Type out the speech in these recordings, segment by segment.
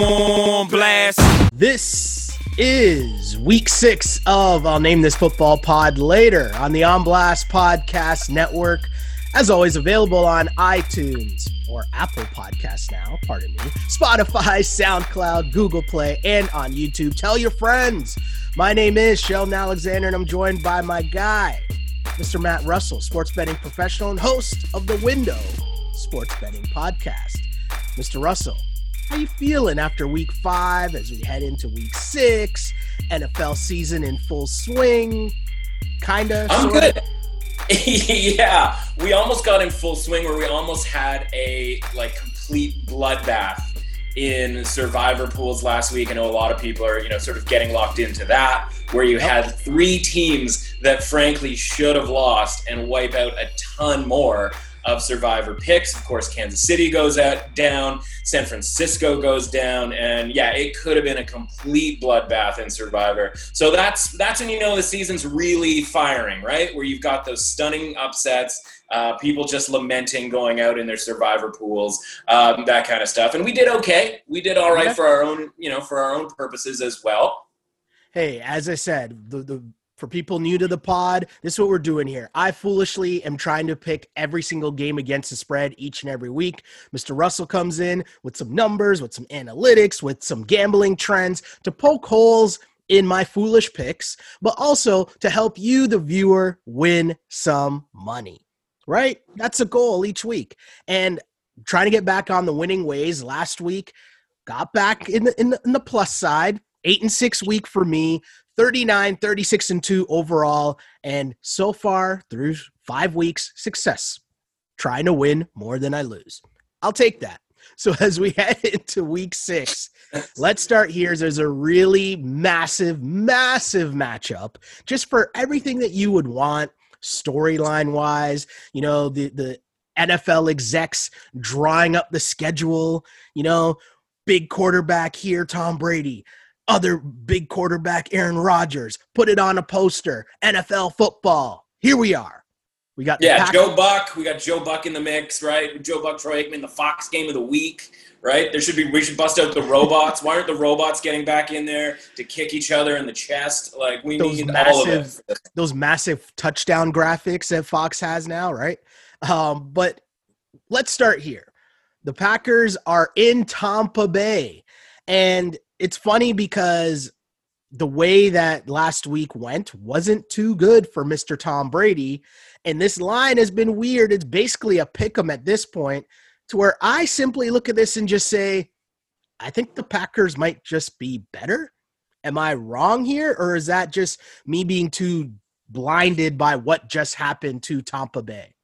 on blast. This is week six of I'll name this football pod later on the On Blast Podcast Network. As always, available on iTunes or Apple Podcasts now, pardon me, Spotify, SoundCloud, Google Play, and on YouTube. Tell your friends. My name is Sheldon Alexander, and I'm joined by my guy, Mr. Matt Russell, sports betting professional and host of the Window Sports Betting Podcast. Mr. Russell, how you feeling after week five as we head into week six? NFL season in full swing. Kinda. I'm sorta? good. yeah, we almost got in full swing where we almost had a like complete bloodbath in survivor pools last week. I know a lot of people are, you know, sort of getting locked into that, where you had three teams that frankly should have lost and wipe out a ton more of survivor picks. Of course, Kansas City goes out down, San Francisco goes down, and yeah, it could have been a complete bloodbath in survivor. So that's that's when you know the season's really firing, right? Where you've got those stunning upsets. Uh, people just lamenting going out in their survivor pools, um, that kind of stuff, and we did okay. We did all right for our own, you know, for our own purposes as well. Hey, as I said, the, the for people new to the pod, this is what we're doing here. I foolishly am trying to pick every single game against the spread each and every week. Mr. Russell comes in with some numbers, with some analytics, with some gambling trends to poke holes in my foolish picks, but also to help you, the viewer, win some money. Right? That's a goal each week. And trying to get back on the winning ways last week, got back in the, in the, in the plus side. Eight and six week for me, 39, 36 and two overall. And so far through five weeks, success. Trying to win more than I lose. I'll take that. So as we head into week six, let's start here. There's a really massive, massive matchup just for everything that you would want storyline wise. You know, the the NFL execs drawing up the schedule, you know, big quarterback here, Tom Brady. Other big quarterback, Aaron Rodgers. Put it on a poster. NFL football. Here we are. We got Yeah, Joe Buck. We got Joe Buck in the mix, right? Joe Buck, Troy Aikman, the Fox game of the week, right? There should be. We should bust out the robots. Why aren't the robots getting back in there to kick each other in the chest? Like we Those need all of massive- it. those massive touchdown graphics that Fox has now, right? Um, but let's start here. The Packers are in Tampa Bay, and it's funny because the way that last week went wasn't too good for Mr. Tom Brady, and this line has been weird. It's basically a pick 'em at this point, to where I simply look at this and just say, I think the Packers might just be better. Am I wrong here, or is that just me being too blinded by what just happened to Tampa Bay?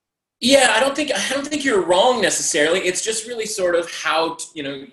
Yeah, I don't think I don't think you're wrong necessarily. It's just really sort of how you know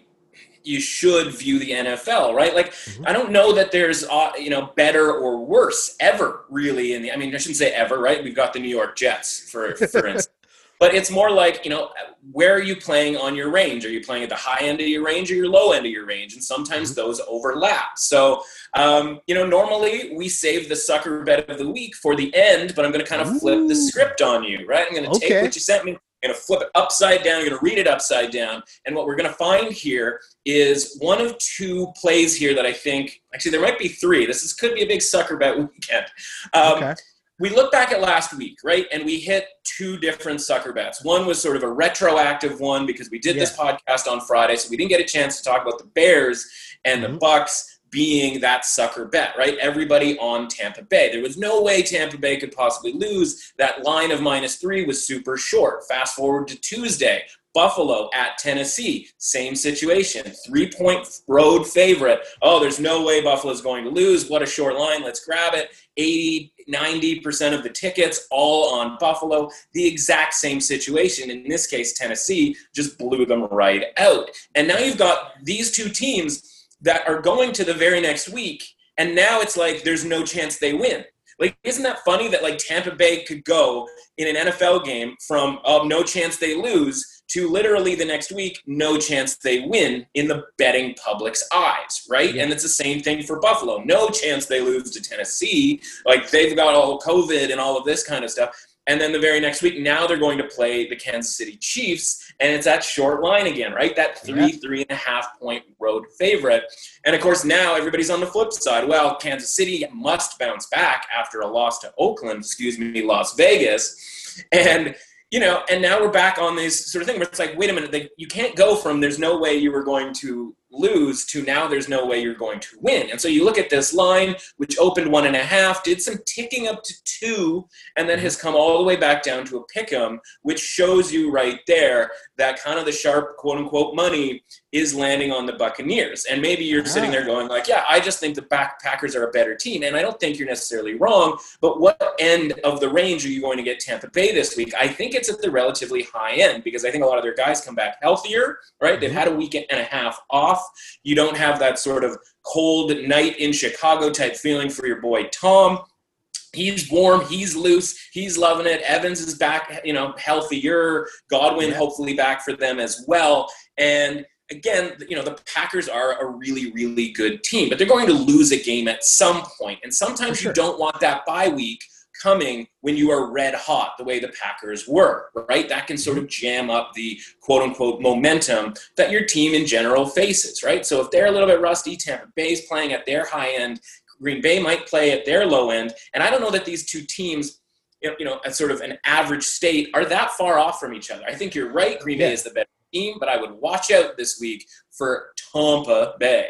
you should view the NFL, right? Like Mhm. I don't know that there's uh, you know better or worse ever really in the. I mean, I shouldn't say ever, right? We've got the New York Jets for for instance. But it's more like, you know, where are you playing on your range? Are you playing at the high end of your range or your low end of your range? And sometimes those overlap. So, um, you know, normally we save the sucker bet of the week for the end, but I'm going to kind of flip the script on you, right? I'm going to Okay. take what you sent me, Going to flip it upside down, I'm going to read it upside down. And what we're going to find here is one of two plays here that I think, actually, there might be three. This is, could be a big sucker bet weekend. Um, okay. we look back at last week, right? And we hit two different sucker bets. One was sort of a retroactive one because we did this podcast on Friday, so we didn't get a chance to talk about the Bears and the Mhm. Bucks being that sucker bet, right? Everybody on Tampa Bay. There was no way Tampa Bay could possibly lose. That line of minus three was super short. Fast forward to Tuesday. Buffalo at Tennessee, same situation. Three point road favorite. Oh, there's no way Buffalo's going to lose. What a short line. Let's grab it. 80, 90% of the tickets all on Buffalo. The exact same situation. In this case, Tennessee just blew them right out. And now you've got these two teams that are going to the very next week. And now it's like there's no chance they win. Like, isn't that funny that like Tampa Bay could go in an NFL game from uh, no chance they lose to literally the next week, no chance they win in the betting public's eyes, right? Yeah. And it's the same thing for Buffalo. No chance they lose to Tennessee. Like they've got all COVID and all of this kind of stuff. And then the very next week, now they're going to play the Kansas City Chiefs, and it's that short line again, right? That three, yeah. three and a half point road favorite. And of course, now everybody's on the flip side. Well, Kansas City must bounce back after a loss to Oakland, excuse me, Las Vegas. And you know, and now we're back on this sort of thing where it's like, wait a minute, they, you can't go from there's no way you were going to lose to now there's no way you're going to win. And so you look at this line, which opened one and a half, did some ticking up to two, and then has come all the way back down to a pick 'em, which shows you right there that kind of the sharp quote unquote money is landing on the Buccaneers. And maybe you're sitting there going like, yeah, I just think the back Packers are a better team. And I don't think you're necessarily wrong, but what end of the range are you going to get Tampa Bay this week? I think it's at the relatively high end because I think a lot of their guys come back healthier, right? They've mm-hmm. had a week and a half off off. You don't have that sort of cold night in Chicago type feeling for your boy Tom. He's warm, he's loose, he's loving it. Evans is back, you know, healthier. Godwin yeah. hopefully back for them as well. And again, you know, the Packers are a really, really good team, but they're going to lose a game at some point. And sometimes sure. you don't want that bye week coming when you are red hot, the way the Packers were, right? That can sort of mm-hmm. jam up the quote unquote momentum that your team in general faces, right? So if they're a little bit rusty, Tampa Bay's playing at their high end, Green Bay might play at their low end. And I don't know that these two teams, you know, at sort of an average state, are that far off from each other. I think you're right. Green Bay is the better team, but I would watch out this week for Tampa Bay.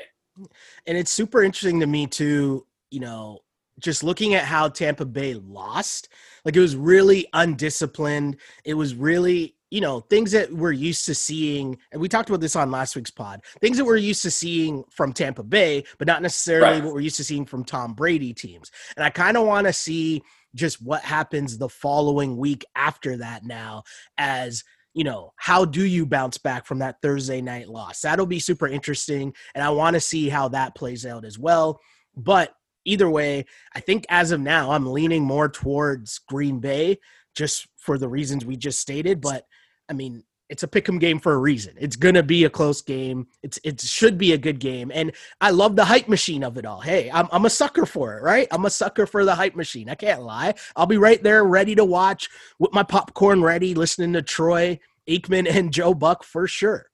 And it's super interesting to me, too, you know, just looking at how Tampa Bay lost, like it was really undisciplined. It was really, you know, things that we're used to seeing. And we talked about this on last week's pod things that we're used to seeing from Tampa Bay, but not necessarily right. what we're used to seeing from Tom Brady teams. And I kind of want to see just what happens the following week after that now as you know, how do you bounce back from that Thursday night loss? That'll be super interesting. And I want to see how that plays out as well. But either way, I think as of now, I'm leaning more towards Green Bay just for the reasons we just stated. But I mean, it's a pick'em game for a reason. It's gonna be a close game. It's it should be a good game, and I love the hype machine of it all. Hey, I'm I'm a sucker for it, right? I'm a sucker for the hype machine. I can't lie. I'll be right there, ready to watch with my popcorn ready, listening to Troy Aikman and Joe Buck for sure.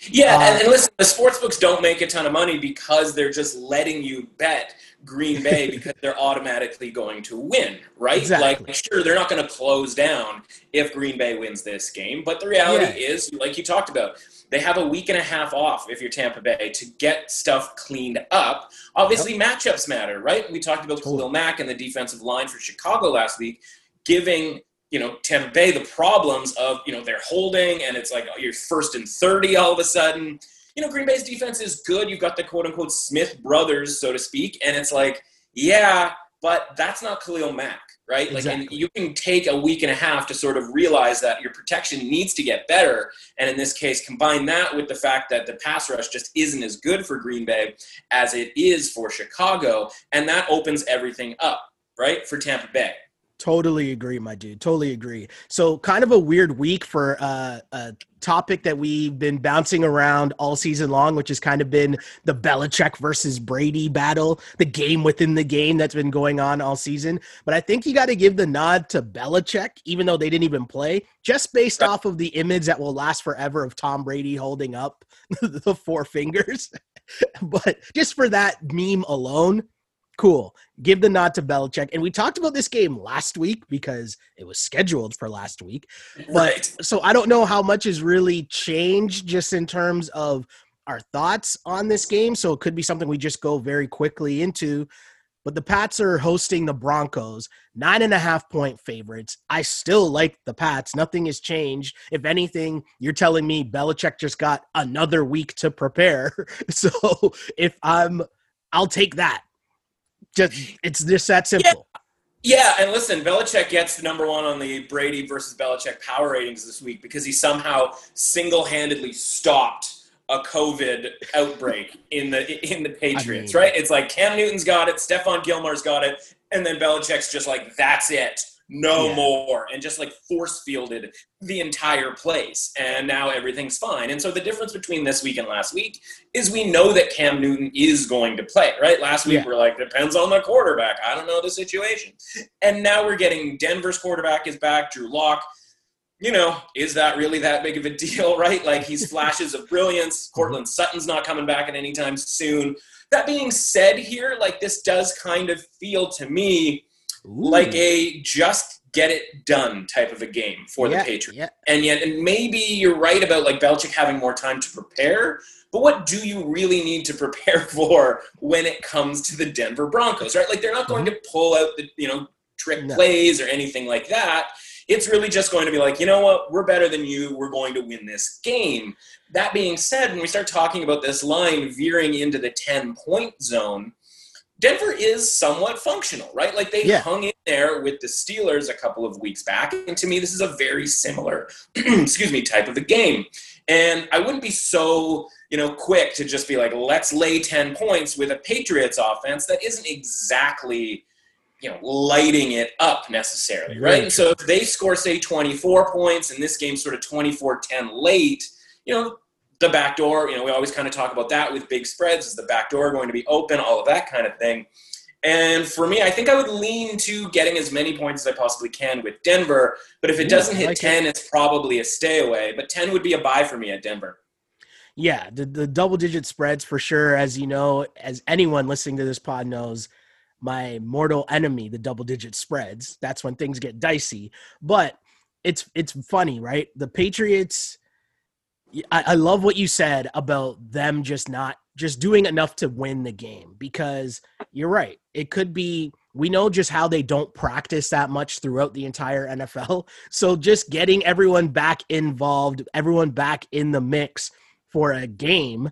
Yeah, uh, and, and listen, the sports books don't make a ton of money because they're just letting you bet Green Bay because they're automatically going to win, right? Exactly. Like, sure, they're not going to close down if Green Bay wins this game, but the reality yeah. is, like you talked about, they have a week and a half off if you're Tampa Bay to get stuff cleaned up. Obviously, yep. matchups matter, right? We talked about totally. Khalil Mack and the defensive line for Chicago last week, giving you know Tampa Bay the problems of you know they're holding and it's like oh, you're first and thirty all of a sudden. You know Green Bay's defense is good. You've got the quote unquote Smith brothers, so to speak, and it's like yeah, but that's not Khalil Mack, right? Exactly. Like, and you can take a week and a half to sort of realize that your protection needs to get better. And in this case, combine that with the fact that the pass rush just isn't as good for Green Bay as it is for Chicago, and that opens everything up, right, for Tampa Bay. Totally agree, my dude. Totally agree. So, kind of a weird week for uh, a topic that we've been bouncing around all season long, which has kind of been the Belichick versus Brady battle, the game within the game that's been going on all season. But I think you got to give the nod to Belichick, even though they didn't even play, just based off of the image that will last forever of Tom Brady holding up the four fingers. but just for that meme alone, cool. Give the nod to Belichick. And we talked about this game last week because it was scheduled for last week. But so I don't know how much has really changed just in terms of our thoughts on this game. So it could be something we just go very quickly into. But the Pats are hosting the Broncos, nine and a half point favorites. I still like the Pats. Nothing has changed. If anything, you're telling me Belichick just got another week to prepare. So if I'm, I'll take that. Just it's just that simple. Yeah. Yeah, and listen, Belichick gets the number one on the Brady versus Belichick power ratings this week because he somehow single-handedly stopped a COVID outbreak in the in the Patriots. I mean, right? It's like Cam Newton's got it, Stephon Gilmore's got it, and then Belichick's just like, "That's it. No Yeah. more, and just like force fielded the entire place. And now everything's fine. And so the difference between this week and last week is we know that Cam Newton is going to play, right? Last week Yeah. we're like, depends on the quarterback. I don't know the situation. And now we're getting Denver's quarterback is back, Drew Lock. You know, is that really that big of a deal, right? Like he's flashes of brilliance. Courtland Sutton's not coming back at any time soon. That being said, here, like this does kind of feel to me Ooh. like a just get it done type of a game for Yeah, the Patriots. Yeah. And yet, and maybe you're right about like Belichick having more time to prepare. But what do you really need to prepare for when it comes to the Denver Broncos, right? Like they're not going to mm-hmm. pull out the you know trick No. plays or anything like that. It's really just going to be like, you know what, we're better than you. We're going to win this game. That being said, when we start talking about this line veering into the 10 point zone, Denver is somewhat functional, right? Like they Yeah. hung in there with the Steelers a couple of weeks back. And to me, this is a very similar, excuse me, type of a game. And I wouldn't be so, you know, quick to just be like, let's lay 10 points with a Patriots offense that isn't exactly, you know, lighting it up necessarily, right? Very And so if they score, say, 24 points and this game's sort of 24 10 late, you know, the back door, you know, we always kind of talk about that with big spreads. Is the back door going to be open? All of that kind of thing. And for me, I think I would lean to getting as many points as I possibly can with Denver. But if it Yeah, doesn't hit like it. 10, it's probably a stay away. But 10 would be a buy for me at Denver. Yeah, the, the double digit spreads for sure. As you know, as anyone listening to this pod knows, my mortal enemy, the double digit spreads. That's when things get dicey. But it's it's funny, right? The Patriots. I, I love what you said about them just not just doing enough to win the game because you're right. It could be we know just how they don't practice that much throughout the entire NFL. So just getting everyone back involved, everyone back in the mix for a game,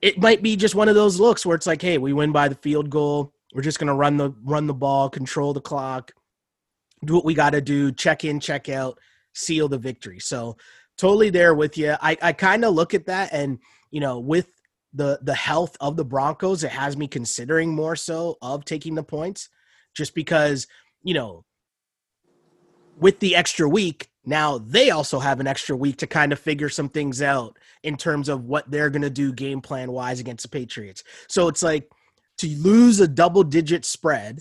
it might be just one of those looks where it's like, hey, we win by the field goal. We're just gonna run the run the ball, control the clock, do what we got to do, check in, check out, seal the victory. So totally there with you. I, I kind of look at that and you know with the the health of the Broncos, it has me considering more so of taking the points, just because you know with the extra week now they also have an extra week to kind of figure some things out in terms of what they're going to do game plan wise against the Patriots. So it's like to lose a double digit spread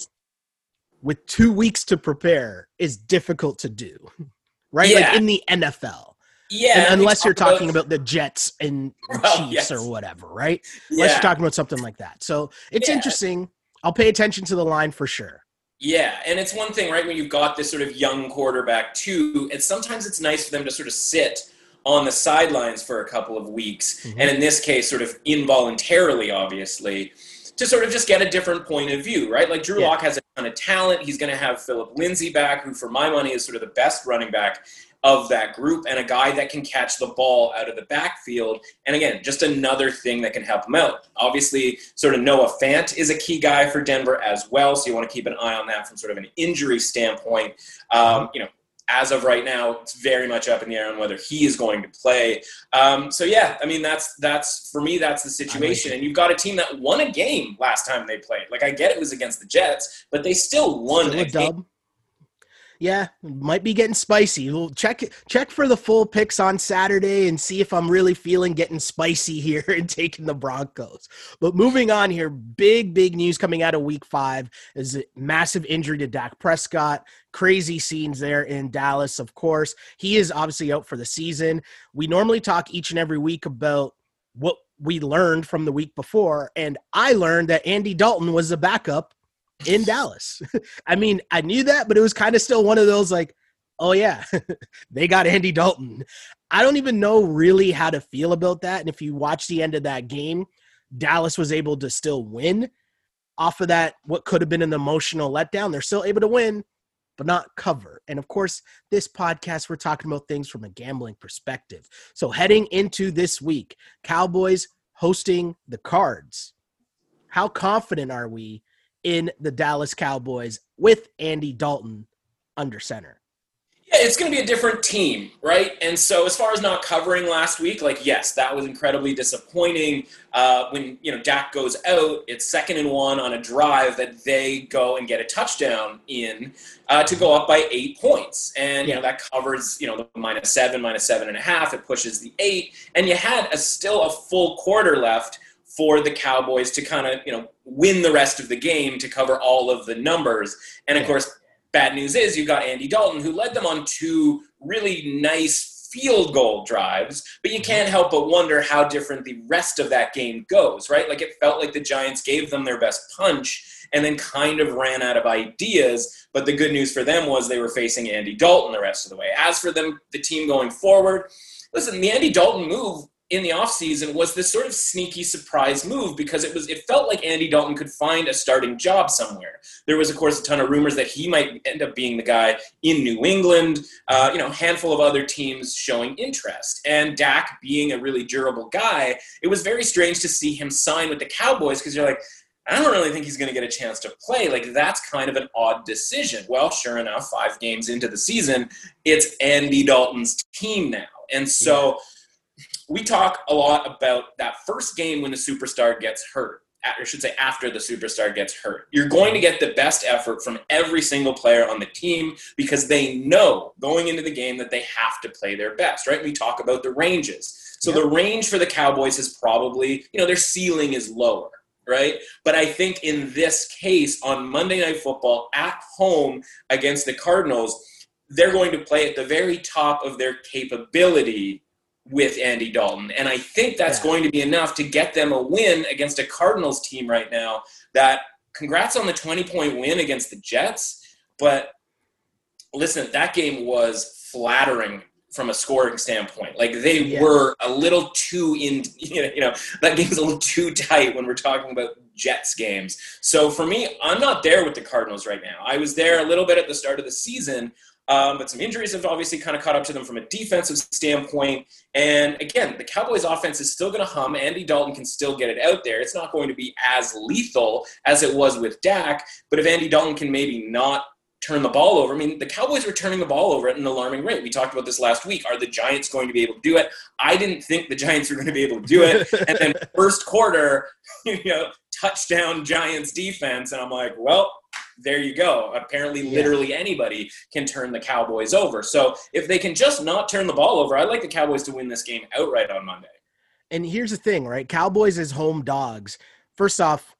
with 2 weeks to prepare is difficult to do. Right? Yeah. Like in the NFL. Yeah. And unless you're talking about the Jets and Well, Chiefs yes. or whatever, right? Unless yeah. you're talking about something like that. So it's Yeah. interesting. I'll pay attention to the line for sure. Yeah, and it's one thing, right, when you've got this sort of young quarterback too, and sometimes it's nice for them to sort of sit on the sidelines for a couple of weeks, Mhm. and in this case, sort of involuntarily, obviously, to sort of just get a different point of view, right? Like Drew Yeah. Lock has a ton of talent. He's going to have Phillip Lindsay back, who, for my money, is sort of the best running back of that group, and a guy that can catch the ball out of the backfield. And again, just another thing that can help him out. Obviously, sort of Noah Fant is a key guy for Denver as well, so you want to keep an eye on that from sort of an injury standpoint. Um, you know, as of right now, it's very much up in the air on whether he is going to play. Um, so yeah, I mean that's that's for me that's the situation. And you've got a team that won a game last time they played. Like I get it was against the Jets, but they still won Still a a game. Yeah, might be getting spicy. We'll check check for the full picks on Saturday and see if I'm really feeling getting spicy here and taking the Broncos. But moving on here, big big news coming out of Week Five is a massive injury to Dak Prescott. Crazy scenes there in Dallas. Of course, he is obviously out for the season. We normally talk each and every week about what we learned from the week before, and I learned that Andy Dalton was a backup in Dallas. I mean, I knew that, but it was kind of still one of those like, oh yeah, they got Andy Dalton. I don't even know really how to feel about that. And if you watch the end of that game, Dallas was able to still win off of that, what could have been an emotional letdown. They're still able to win, but not cover. And of course, this podcast, we're talking about things from a gambling perspective. So heading into this week, Cowboys hosting the Cards. How confident are we in the Dallas Cowboys with Andy Dalton under center? Yeah, it's going to be a different team, right? And so, as far as not covering last week, like yes, that was incredibly disappointing. Uh, when you know Dak goes out, it's second and one on a drive that they go and get a touchdown in uh, to go up by eight points, and you know that covers you know the minus seven, minus seven and a half. It pushes the eight, and you had a, still a full quarter left for the Cowboys to kind of you know win the rest of the game to cover all of the numbers, and of yeah. course Bad news is you've got Andy Dalton, who led them on two really nice field goal drives, but you mm-hmm. can't help but wonder how different the rest of that game goes, right? Like it felt like the Giants gave them their best punch and then kind of ran out of ideas. But the good news for them was they were facing Andy Dalton the rest of the way. As for them, the team going forward, listen, the Andy Dalton move in the offseason was this sort of sneaky surprise move because it was it felt like Andy Dalton could find a starting job somewhere. There was of course a ton of rumors that he might end up being the guy in New England. Uh, you know, handful of other teams showing interest, and Dak being a really durable guy, it was very strange to see him sign with the Cowboys because you're like. I don't really think he's going to get a chance to play. Like, that's kind of an odd decision. Well, sure enough, five games into the season, it's Andy Dalton's team now. And so, yeah we talk a lot about that first game when the superstar gets hurt. I should say after the superstar gets hurt. You're going to get the best effort from every single player on the team because they know going into the game that they have to play their best, right? We talk about the ranges. So yep. the range for the Cowboys is probably, you know, their ceiling is lower, right? But I think in this case on Monday Night Football at home against the Cardinals, they're going to play at the very top of their capability with Andy Dalton. And I think that's yeah. going to be enough to get them a win against a Cardinals team right now that congrats on the 20 point win against the Jets. But listen, that game was flattering from a scoring standpoint. Like they yeah. were a little too in, you know, that game's a little too tight when we're talking about Jets games. So for me, I'm not there with the Cardinals right now. I was there a little bit at the start of the season, um, but some injuries have obviously kind of caught up to them from a defensive standpoint. And again, the Cowboys offense is still going to hum. Andy Dalton can still get it out there. It's not going to be as lethal as it was with Dak. But if Andy Dalton can maybe not turn the ball over, I mean, the Cowboys were turning the ball over at an alarming rate. We talked about this last week. Are the Giants going to be able to do it? I didn't think the Giants were going to be able to do it. and then first quarter, you know, touchdown Giants defense. And I'm like, well, there you go. Apparently, yeah. literally anybody can turn the Cowboys over. So if they can just not turn the ball over, I'd like the Cowboys to win this game outright on Monday. And here's the thing, right? Cowboys is home dogs. First off,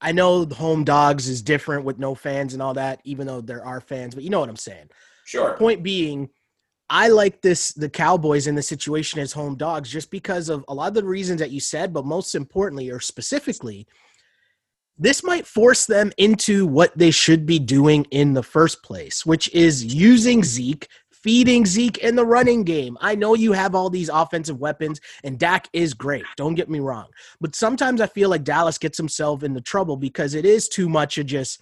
I know the home dogs is different with no fans and all that, even though there are fans, but you know what I'm saying. Sure. Point being, I like this the Cowboys in the situation as home dogs just because of a lot of the reasons that you said, but most importantly or specifically, this might force them into what they should be doing in the first place, which is using Zeke, feeding Zeke in the running game. I know you have all these offensive weapons, and Dak is great. Don't get me wrong. But sometimes I feel like Dallas gets himself into trouble because it is too much of just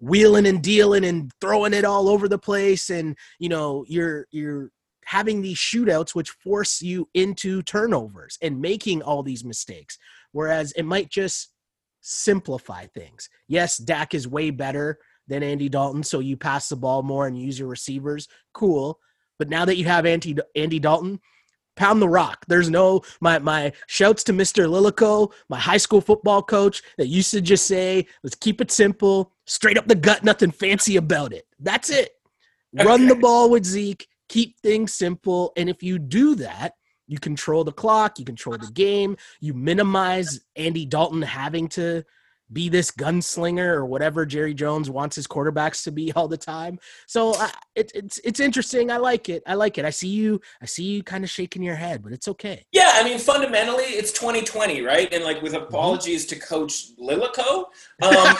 wheeling and dealing and throwing it all over the place. And, you know, you're, you're, having these shootouts which force you into turnovers and making all these mistakes whereas it might just simplify things. Yes, Dak is way better than Andy Dalton, so you pass the ball more and use your receivers. Cool. But now that you have Andy, Andy Dalton, pound the rock. There's no my my shouts to Mr. Lilico, my high school football coach that used to just say, "Let's keep it simple, straight up the gut, nothing fancy about it." That's it. Okay. Run the ball with Zeke, keep things simple, and if you do that, you control the clock, you control the game, you minimize Andy Dalton having to be this gunslinger or whatever Jerry Jones wants his quarterbacks to be all the time. So uh, it, it's it's interesting. I like it. I like it. I see you. I see you kind of shaking your head, but it's okay. Yeah, I mean, fundamentally, it's 2020, right? And like, with mm-hmm. apologies mm-hmm. to Coach Lilico, um,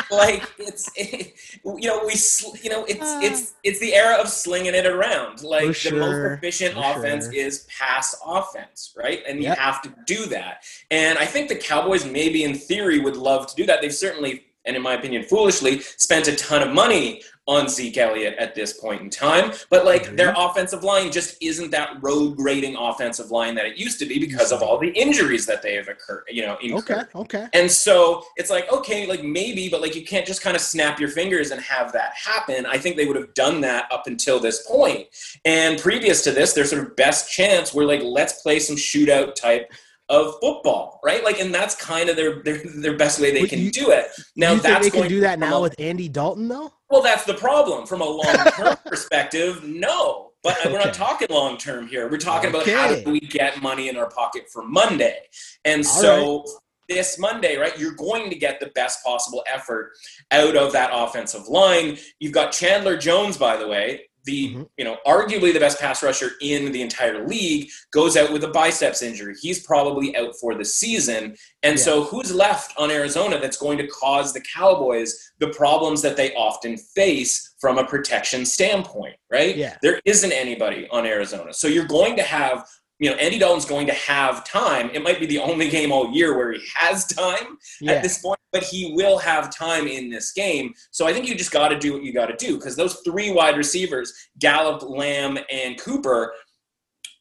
like it's it, you know we you know it's uh, it's it's the era of slinging it around. Like sure, the most efficient offense sure. is pass offense, right? And yep. you have to do that. And I think the Cowboys maybe in theory would love to do that. They've certainly and in my opinion, foolishly, spent a ton of money on Zeke Elliott at this point in time. But like mm-hmm. their offensive line just isn't that road grading offensive line that it used to be because of all the injuries that they have occurred, you know, incurred. Okay, okay. And so it's like, okay, like maybe, but like you can't just kind of snap your fingers and have that happen. I think they would have done that up until this point. And previous to this, their sort of best chance were like, let's play some shootout type of football, right? Like, and that's kind of their their, their best way they can you, do it. Now, you that's they can do that now a, with Andy Dalton, though. Well, that's the problem from a long term perspective. No, but okay. we're not talking long term here. We're talking okay. about how do we get money in our pocket for Monday, and All so. Right. This Monday, right? You're going to get the best possible effort out of that offensive line. You've got Chandler Jones, by the way, the mm-hmm. you know arguably the best pass rusher in the entire league goes out with a biceps injury he's probably out for the season and yeah. so who's left on arizona that's going to cause the cowboys the problems that they often face from a protection standpoint right yeah. there isn't anybody on arizona so you're going to have you know, Andy Dalton's going to have time. It might be the only game all year where he has time yeah. at this point, but he will have time in this game. So I think you just got to do what you got to do because those three wide receivers, Gallup, Lamb, and Cooper,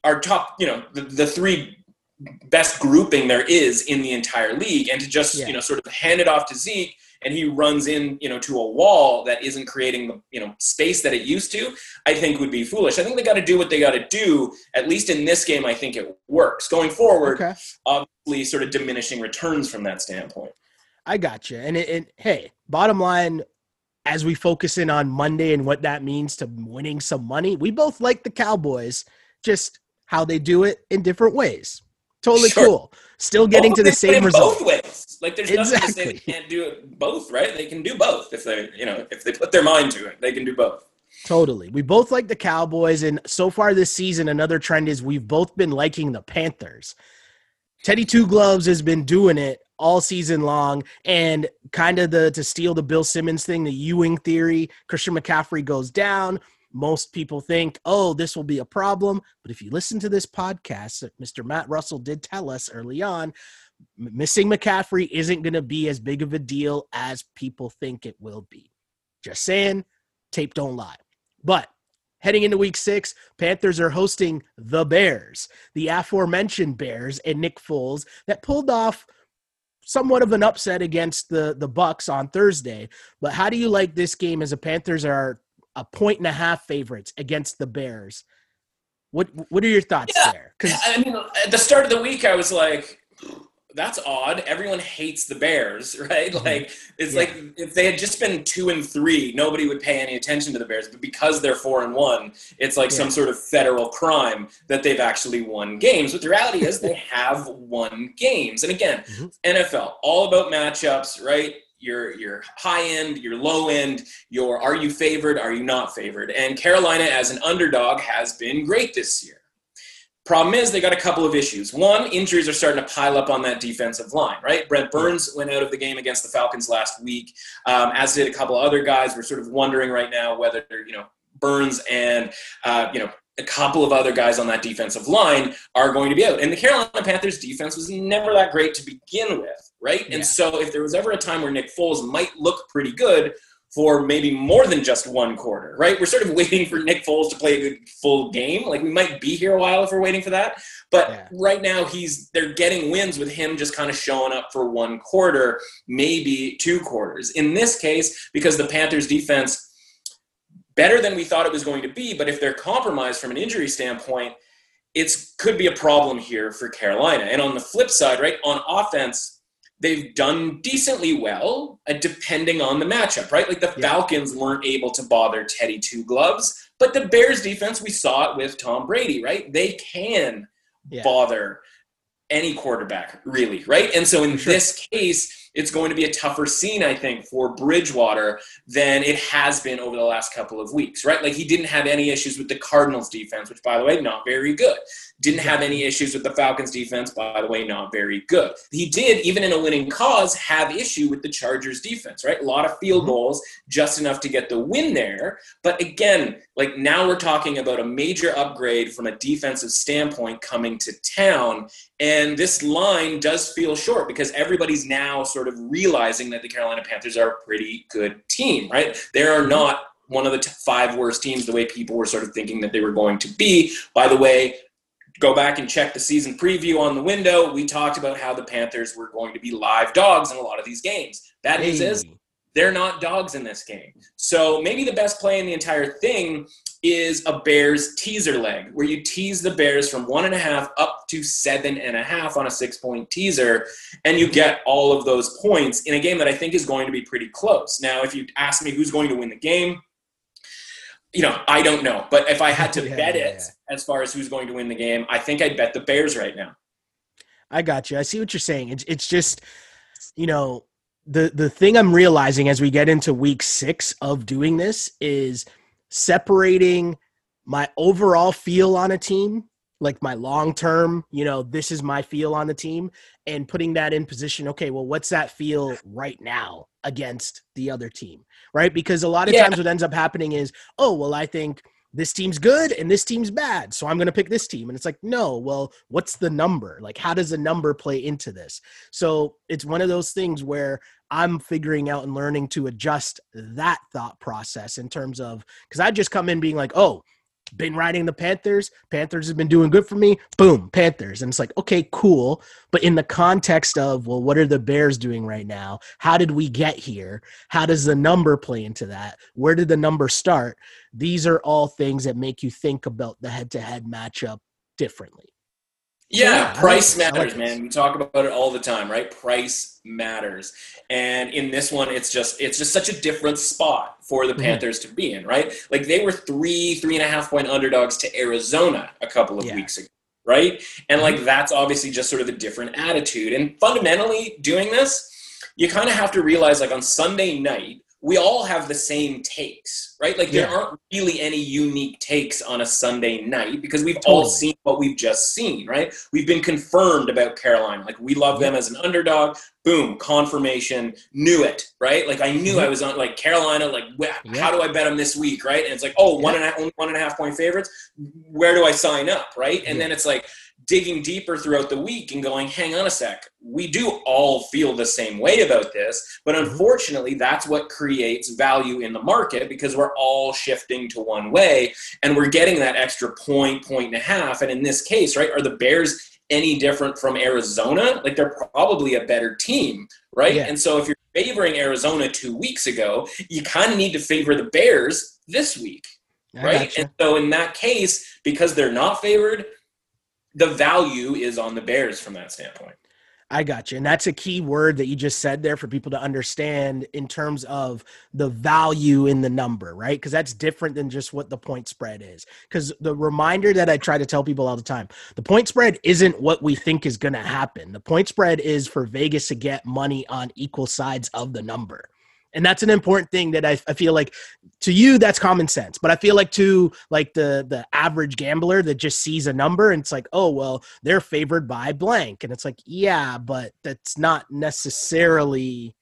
are top, you know, the, the three best grouping there is in the entire league. And to just, yeah. you know, sort of hand it off to Zeke and he runs in, you know, to a wall that isn't creating the, you know, space that it used to, I think would be foolish. I think they got to do what they got to do. At least in this game, I think it works. Going forward, okay. obviously, sort of diminishing returns from that standpoint. I got you. And, it, and hey, bottom line, as we focus in on Monday and what that means to winning some money, we both like the Cowboys, just how they do it in different ways. Totally sure. cool. Still getting both to the same result. Both ways. Like there's exactly. nothing to say they can't do it both, right? They can do both if they, you know, if they put their mind to it, they can do both. Totally. We both like the Cowboys, and so far this season, another trend is we've both been liking the Panthers. Teddy Two Gloves has been doing it all season long, and kind of the to steal the Bill Simmons thing, the Ewing theory. Christian McCaffrey goes down most people think, oh, this will be a problem. But if you listen to this podcast, Mr. Matt Russell did tell us early on, missing McCaffrey isn't going to be as big of a deal as people think it will be. Just saying, tape don't lie. But heading into week six, Panthers are hosting the Bears, the aforementioned Bears and Nick Foles that pulled off somewhat of an upset against the the Bucks on Thursday. But how do you like this game as the Panthers are a point and a half favorites against the Bears. What what are your thoughts yeah, there? Because I mean, at the start of the week, I was like, "That's odd." Everyone hates the Bears, right? Mm-hmm. Like it's yeah. like if they had just been two and three, nobody would pay any attention to the Bears. But because they're four and one, it's like yeah. some sort of federal crime that they've actually won games. But the reality is, they have won games. And again, mm-hmm. NFL all about matchups, right? Your your high end, your low end, your are you favored, are you not favored? And Carolina as an underdog has been great this year. Problem is, they got a couple of issues. One, injuries are starting to pile up on that defensive line, right? Brent Burns went out of the game against the Falcons last week, um, as did a couple of other guys. We're sort of wondering right now whether, you know, Burns and, uh, you know, a couple of other guys on that defensive line are going to be out. And the Carolina Panthers defense was never that great to begin with, right? Yeah. And so if there was ever a time where Nick Foles might look pretty good for maybe more than just one quarter, right? We're sort of waiting for Nick Foles to play a good full game. Like we might be here a while if we're waiting for that. But yeah. right now he's they're getting wins with him just kind of showing up for one quarter, maybe two quarters. In this case, because the Panthers defense better than we thought it was going to be. But if they're compromised from an injury standpoint, it could be a problem here for Carolina. And on the flip side, right, on offense, they've done decently well, uh, depending on the matchup, right? Like the yeah. Falcons weren't able to bother Teddy Two Gloves, but the Bears defense, we saw it with Tom Brady, right? They can yeah. bother any quarterback, really, right? And so in sure. this case, it's going to be a tougher scene, I think, for Bridgewater than it has been over the last couple of weeks, right? Like he didn't have any issues with the Cardinals defense, which, by the way, not very good. Didn't have any issues with the Falcons defense, by the way, not very good. He did, even in a winning cause, have issue with the Chargers defense, right? A lot of field mm-hmm. goals, just enough to get the win there. But again, like now we're talking about a major upgrade from a defensive standpoint coming to town. And this line does feel short because everybody's now sort of realizing that the Carolina Panthers are a pretty good team, right? They are not one of the five worst teams the way people were sort of thinking that they were going to be. By the way, go back and check the season preview on the window. We talked about how the Panthers were going to be live dogs in a lot of these games. Bad news is they're not dogs in this game. So maybe the best play in the entire thing is a Bears teaser leg, where you tease the Bears from one and a half up to seven and a half on a six point teaser, and you get all of those points in a game that I think is going to be pretty close. Now, if you ask me who's going to win the game, you know, I don't know. But if I had to yeah, bet yeah, it yeah. as far as who's going to win the game, I think I'd bet the Bears right now. I got you. I see what you're saying. It's, it's just, you know, the the thing I'm realizing as we get into week six of doing this is separating my overall feel on a team, like my long term, you know, this is my feel on the team, and putting that in position. Okay, well, what's that feel right now against the other team, right? Because a lot of yeah. times what ends up happening is, oh, well, I think this team's good and this team's bad. So I'm going to pick this team. And it's like, no, well, what's the number? Like, how does the number play into this? So it's one of those things where I'm figuring out and learning to adjust that thought process in terms of, because I just come in being like, oh, been riding the Panthers. Panthers have been doing good for me. Boom, Panthers. And it's like, okay, cool. But in the context of, well, what are the Bears doing right now? How did we get here? How does the number play into that? Where did the number start? These are all things that make you think about the head to head matchup differently. Yeah, price matters, man. We talk about it all the time, right? Price matters. And in this one, it's just it's just such a different spot for the mm-hmm. Panthers to be in, right? Like they were three, three and a half point underdogs to Arizona a couple of yeah. weeks ago, right? And like mm-hmm. that's obviously just sort of a different attitude. And fundamentally, doing this, you kind of have to realize like on Sunday night, we all have the same takes, right? Like there yeah. aren't really any unique takes on a Sunday night because we've totally. all seen what we've just seen, right? We've been confirmed about Carolina. Like we love them as an underdog. Boom, confirmation. Knew it, right? Like I knew mm-hmm. I was on like Carolina. Like yeah. how do I bet them this week, right? And it's like, oh, one and one and a half point favorites. Where do I sign up, right? And then it's like digging deeper throughout the week and going, hang on a sec, we do all feel the same way about this. But mm-hmm. unfortunately, that's what creates value in the market because we're all shifting to one way and we're getting that extra point, point and a half. And in this case, right, are the Bears any different from Arizona? Like they're probably a better team, right? Yeah. And so if you're favoring Arizona two weeks ago, you kind of need to favor the Bears this week. right. Gotcha. And so in that case, because they're not favored, the value is on the Bears from that standpoint. I got you. And that's a key word that you just said there for people to understand in terms of the value in the number, right? Because that's different than just what the point spread is. Because the reminder that I try to tell people all the time the point spread isn't what we think is going to happen. The point spread is for Vegas to get money on equal sides of the number and that's an important thing that I, I feel like to you that's common sense. But i feel like to like the the average gambler that just sees a number and it's like oh well they're favored by blank. And it's like yeah but that's not necessarily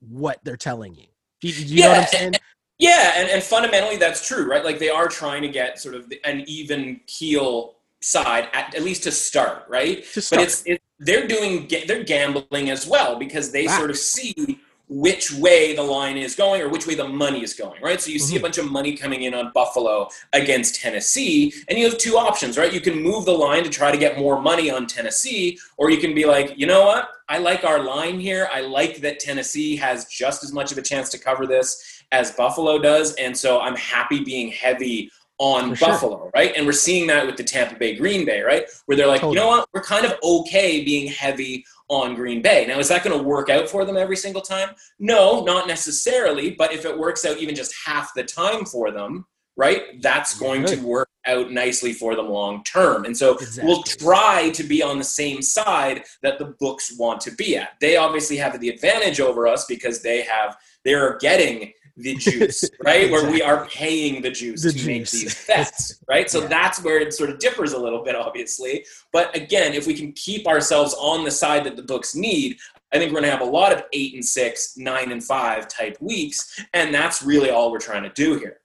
what they're telling you. Do you, do you yeah, know what i'm saying? yeah and, and fundamentally that's true right? Like they are trying to get sort of an even keel side at, at least to start right? To start. but it's, it's they're doing they're gambling as well because they wow. sort of see which way the line is going or which way the money is going, right? So you mm-hmm. see a mm-hmm. bunch of money coming in on Buffalo against Tennessee, and you have two options, right? You can move the line to try to get more money on Tennessee, or you can be like, you know what? I like our line here. I like that Tennessee has just as much of a chance to cover this as Buffalo does, and so I'm happy being heavy on For Buffalo, sure. right? And we're seeing that with the Tampa Bay Green Bay, right? Where they're like, totally. you know what? We're kind of okay being heavy on Green Bay. Now, is that going to work out for them every single time? No, not necessarily. But if it works out even just half the time for them, right, that's going to work out nicely for them long term. And so exactly. we'll try to be on the same side that the books want to be at. They obviously have the advantage over us because they have they are getting the juice, right? exactly. Where we are paying the juice the to juice. make these bets, right? So yeah. that's where it sort of differs a little bit, obviously. But again, if we can keep ourselves on the side that the books need, I think we're going to have a lot of eight and six, nine and five type weeks. And that's really all we're trying to do here.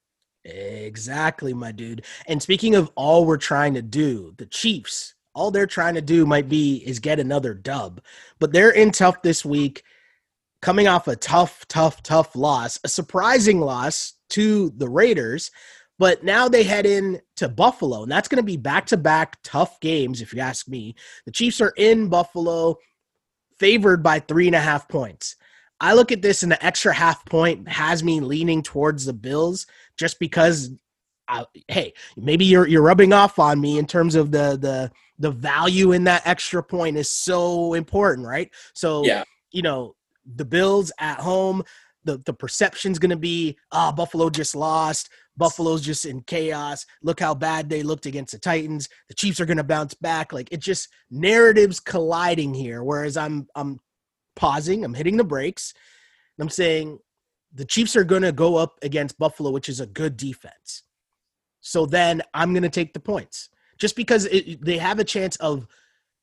Exactly, my dude. And speaking of all we're trying to do, the Chiefs, all they're trying to do might be is get another dub. But they're in tough this week coming off a tough, tough, tough loss, a surprising loss to the Raiders. But now they head in to Buffalo, and that's going to be back to back tough games, if you ask me. The Chiefs are in Buffalo, favored by three and a half points. I look at this, and the extra half point has me leaning towards the Bills just because. I, hey, maybe you're you're rubbing off on me in terms of the the the value in that extra point is so important, right? So, Yeah. you know, the Bills at home, the the perception's going to be, ah, Buffalo just lost. Buffalo's just in chaos. Look how bad they looked against the Titans. The Chiefs are going to bounce back. Like it just narratives colliding here. Whereas I'm I'm pausing, I'm hitting the brakes. I'm saying the Chiefs are going to go up against Buffalo, which is a good defense. So then I'm going to take the points just because it, they have a chance of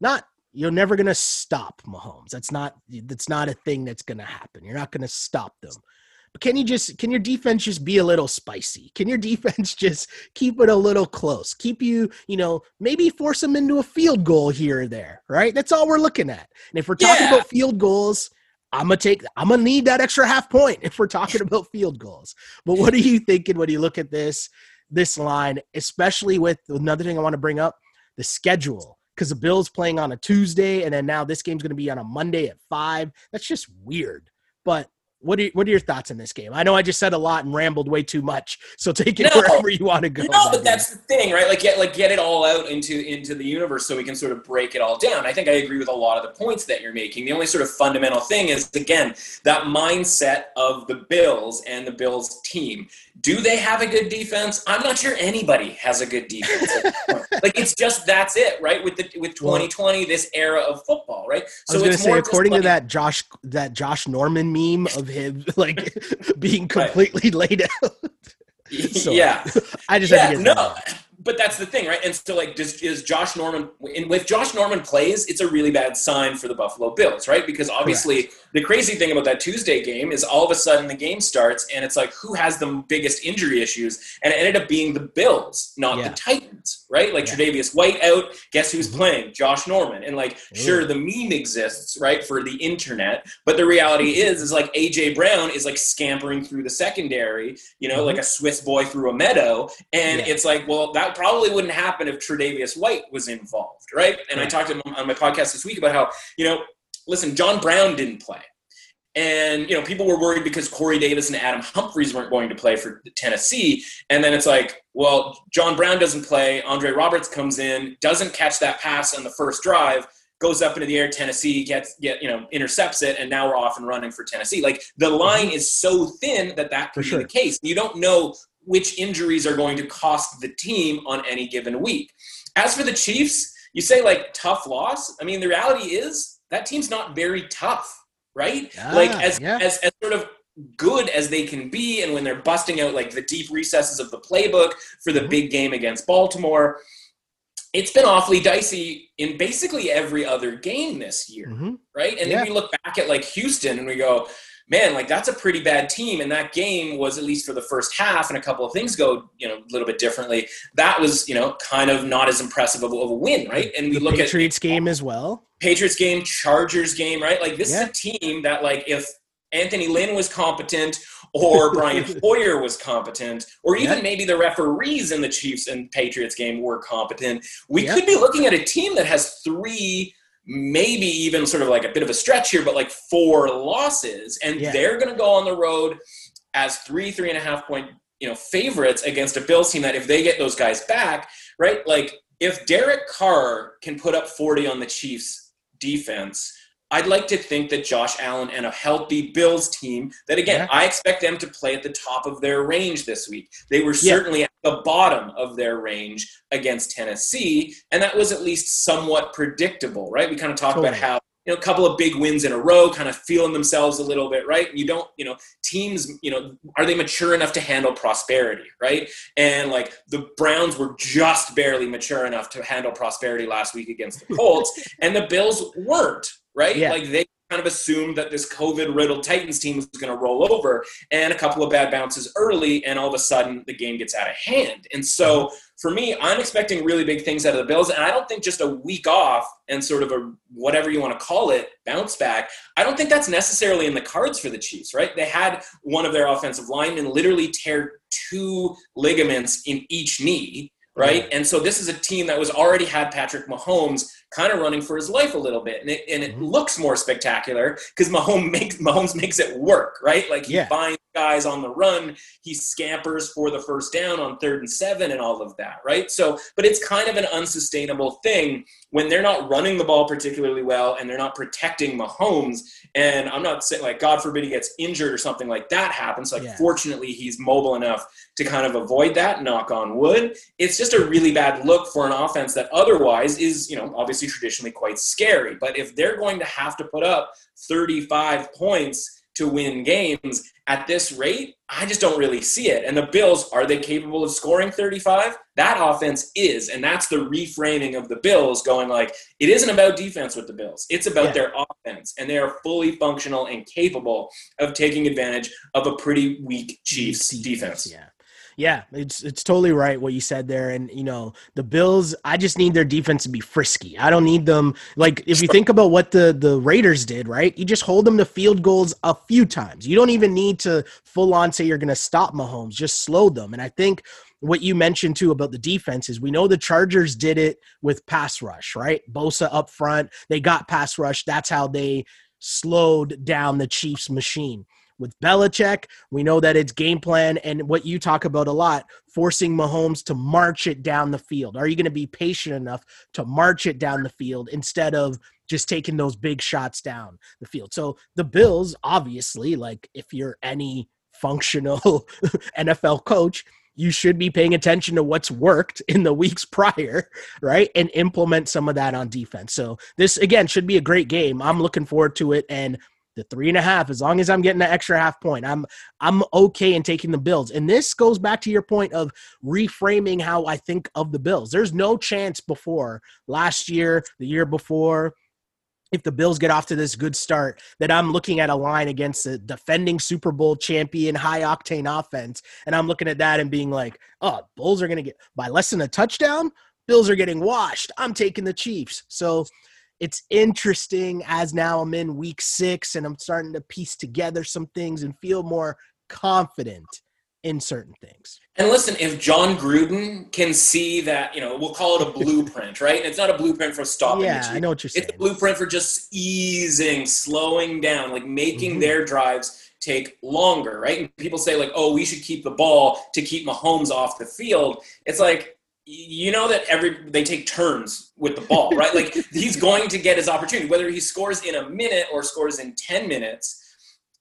not you're never going to stop Mahomes. That's not that's not a thing that's going to happen. You're not going to stop them. But can you just can your defense just be a little spicy? Can your defense just keep it a little close? Keep you, you know, maybe force them into a field goal here or there, right? That's all we're looking at. And if we're talking Yeah. about field goals, I'm gonna take I'm gonna need that extra half point if we're talking about field goals. But what are you thinking when you look at this this line, especially with another thing I want to bring up, the schedule. Because the Bills playing on a Tuesday and then now this game's gonna be on a Monday at five. That's just weird. But what are, what are your thoughts on this game? I know I just said a lot and rambled way too much, so take it No. wherever you want to go. No, but that's the thing, right? Like get like get it all out into into the universe so we can sort of break it all down. I think I agree with a lot of the points that you're making. The only sort of fundamental thing is again that mindset of the Bills and the Bills team. Do they have a good defense? I'm not sure anybody has a good defense. at this point. like it's just that's it, right? With the with 2020, this era of football, right? I was gonna it's say, according like- to that Josh that Josh Norman meme of him like being completely laid out. So, yeah. I just yeah, had to get no. But that's the thing, right? And so, like, does is Josh Norman? And if Josh Norman plays, it's a really bad sign for the Buffalo Bills, right? Because obviously, the crazy thing about that Tuesday game is all of a sudden the game starts, and it's like, who has the biggest injury issues? And it ended up being the Bills, not Yeah. the Titans, right? Like Yeah. Tre'Davious White out. Guess who's Mhm. playing? Josh Norman. And like, Ooh. sure, the meme exists, right, for the internet, but the reality is, is like AJ Brown is like scampering through the secondary, you know, Mhm. like a Swiss boy through a meadow. And Yeah. it's like, well, that probably wouldn't happen if Tre'Davious White was involved, right? And I talked to him on my podcast this week about how, you know, listen, John Brown didn't play. And, you know, people were worried because Corey Davis and Adam Humphries weren't going to play for Tennessee. And then it's like, well, John Brown doesn't play. Andre Roberts comes in, doesn't catch that pass on the first drive, goes up into the air. Tennessee gets, get, you know, intercepts it. And now we're off and running for Tennessee. Like the mm-hmm. line is so thin that that For could sure. be the case. You don't know which injuries are going to cost the team on any given week. As for the Chiefs, you say like tough loss. I mean, the reality is that team's not very tough, right? like as, yeah. as as sort of good as they can be, and when they're busting out like the deep recesses of the playbook for the Mhm. big game against Baltimore, it's been awfully dicey in basically every other game this year Mhm. right? And Yeah. then we look back at like Houston and we go, man, like that's a pretty bad team. And that game was at least for the first half, and a couple of things go, you know, a little bit differently. That was, you know, kind of not as impressive of, a- of a win, right? And we look at the look Patriots at game as well. Patriots game, Chargers game, right? Like this Yeah. is a team that, like, if Anthony Lynn was competent, or Brian Hoyer was competent, or even Yeah. maybe the referees in the Chiefs and Patriots game were competent, we Yeah. could be looking at a team that has three, maybe even sort of like a bit of a stretch here, but like four losses, and Yeah. they're going to go on the road as three, three and a half point, you know, favorites against a Bills team that if they get those guys back, right, like if Derek Carr can put up 40 on the Chiefs defense, I'd like to think that Josh Allen and a healthy Bills team, that again, Yeah. I expect them to play at the top of their range this week. They were Yeah. certainly at the bottom of their range against Tennessee, and that was at least somewhat predictable, right? We kind of talked about how you know, a couple of big wins in a row, kind of feeling themselves a little bit, right? You don't, you know, teams, you know, are they mature enough to handle prosperity, right? And like the Browns were just barely mature enough to handle prosperity last week against the Colts, and the Bills weren't, right? Yeah. Like they kind of assumed that this COVID riddled Titans team was going to roll over and a couple of bad bounces early, and all of a sudden the game gets out of hand. And so for me, I'm expecting really big things out of the Bills, and I don't think just a week off and sort of a whatever you want to call it bounce back. I don't think that's necessarily in the cards for the Chiefs, right? They had one of their offensive linemen literally tear two ligaments in each knee right? And so this is a team that was already had Patrick Mahomes kind of running for his life a little bit, and it, and it mm-hmm. looks more spectacular because Mahomes makes Mahomes makes it work, right? Like he yeah. finds guys on the run, he scampers for the first down on third and seven, and all of that, right? So, but it's kind of an unsustainable thing when they're not running the ball particularly well and they're not protecting Mahomes. And I'm not saying like God forbid he gets injured or something like that happens. Like yeah. fortunately he's mobile enough to kind of avoid that. Knock on wood. It's just a really bad look for an offense that otherwise is you know obviously traditionally quite scary. But if they're going to have to put up 35 points to win games at this rate, I just don't really see it. And the Bills, are they capable of scoring 35? That offense is. And that's the reframing of the Bills going like, it isn't about defense with the Bills. It's about yeah. their offense. And they are fully functional and capable of taking advantage of a pretty weak Chiefs defense. Yeah. Yeah, it's it's totally right what you said there. And you know, the Bills, I just need their defense to be frisky. I don't need them like if you think about what the the Raiders did, right? You just hold them to field goals a few times. You don't even need to full on say you're going to stop Mahomes. Just slow them. And I think what you mentioned too about the defense is we know the Chargers did it with pass rush, right? Bosa up front, they got pass rush. That's how they slowed down the Chiefs machine. With Belichick, we know that it's game plan and what you talk about a lot, forcing Mahomes to march it down the field. Are you going to be patient enough to march it down the field instead of just taking those big shots down the field? So the Bills, obviously, like if you're any functional NFL coach, you should be paying attention to what's worked in the weeks prior, right? And implement some of that on defense. So this again should be a great game. I'm looking forward to it and the three and a half as long as i'm getting an extra half point i'm i'm okay in taking the bills and this goes back to your point of reframing how i think of the bills there's no chance before last year the year before if the Bills get off to this good start, that I'm looking at a line against the defending Super Bowl champion, high octane offense, and I'm looking at that and being like, "Oh, Bulls are going to get by less than a touchdown. Bills are getting washed. I'm taking the Chiefs." So it's interesting as now I'm in week six and I'm starting to piece together some things and feel more confident in certain things. And listen, if Jon Gruden can see that, you know, we'll call it a blueprint, right? And it's not a blueprint for stopping. Yeah, I know what you're saying. It's a blueprint for just easing, slowing down, like making mm-hmm. their drives take longer, right? And people say like, "Oh, we should keep the ball to keep Mahomes off the field." It's like you know that every they take turns with the ball, right? like he's going to get his opportunity, whether he scores in a minute or scores in ten minutes.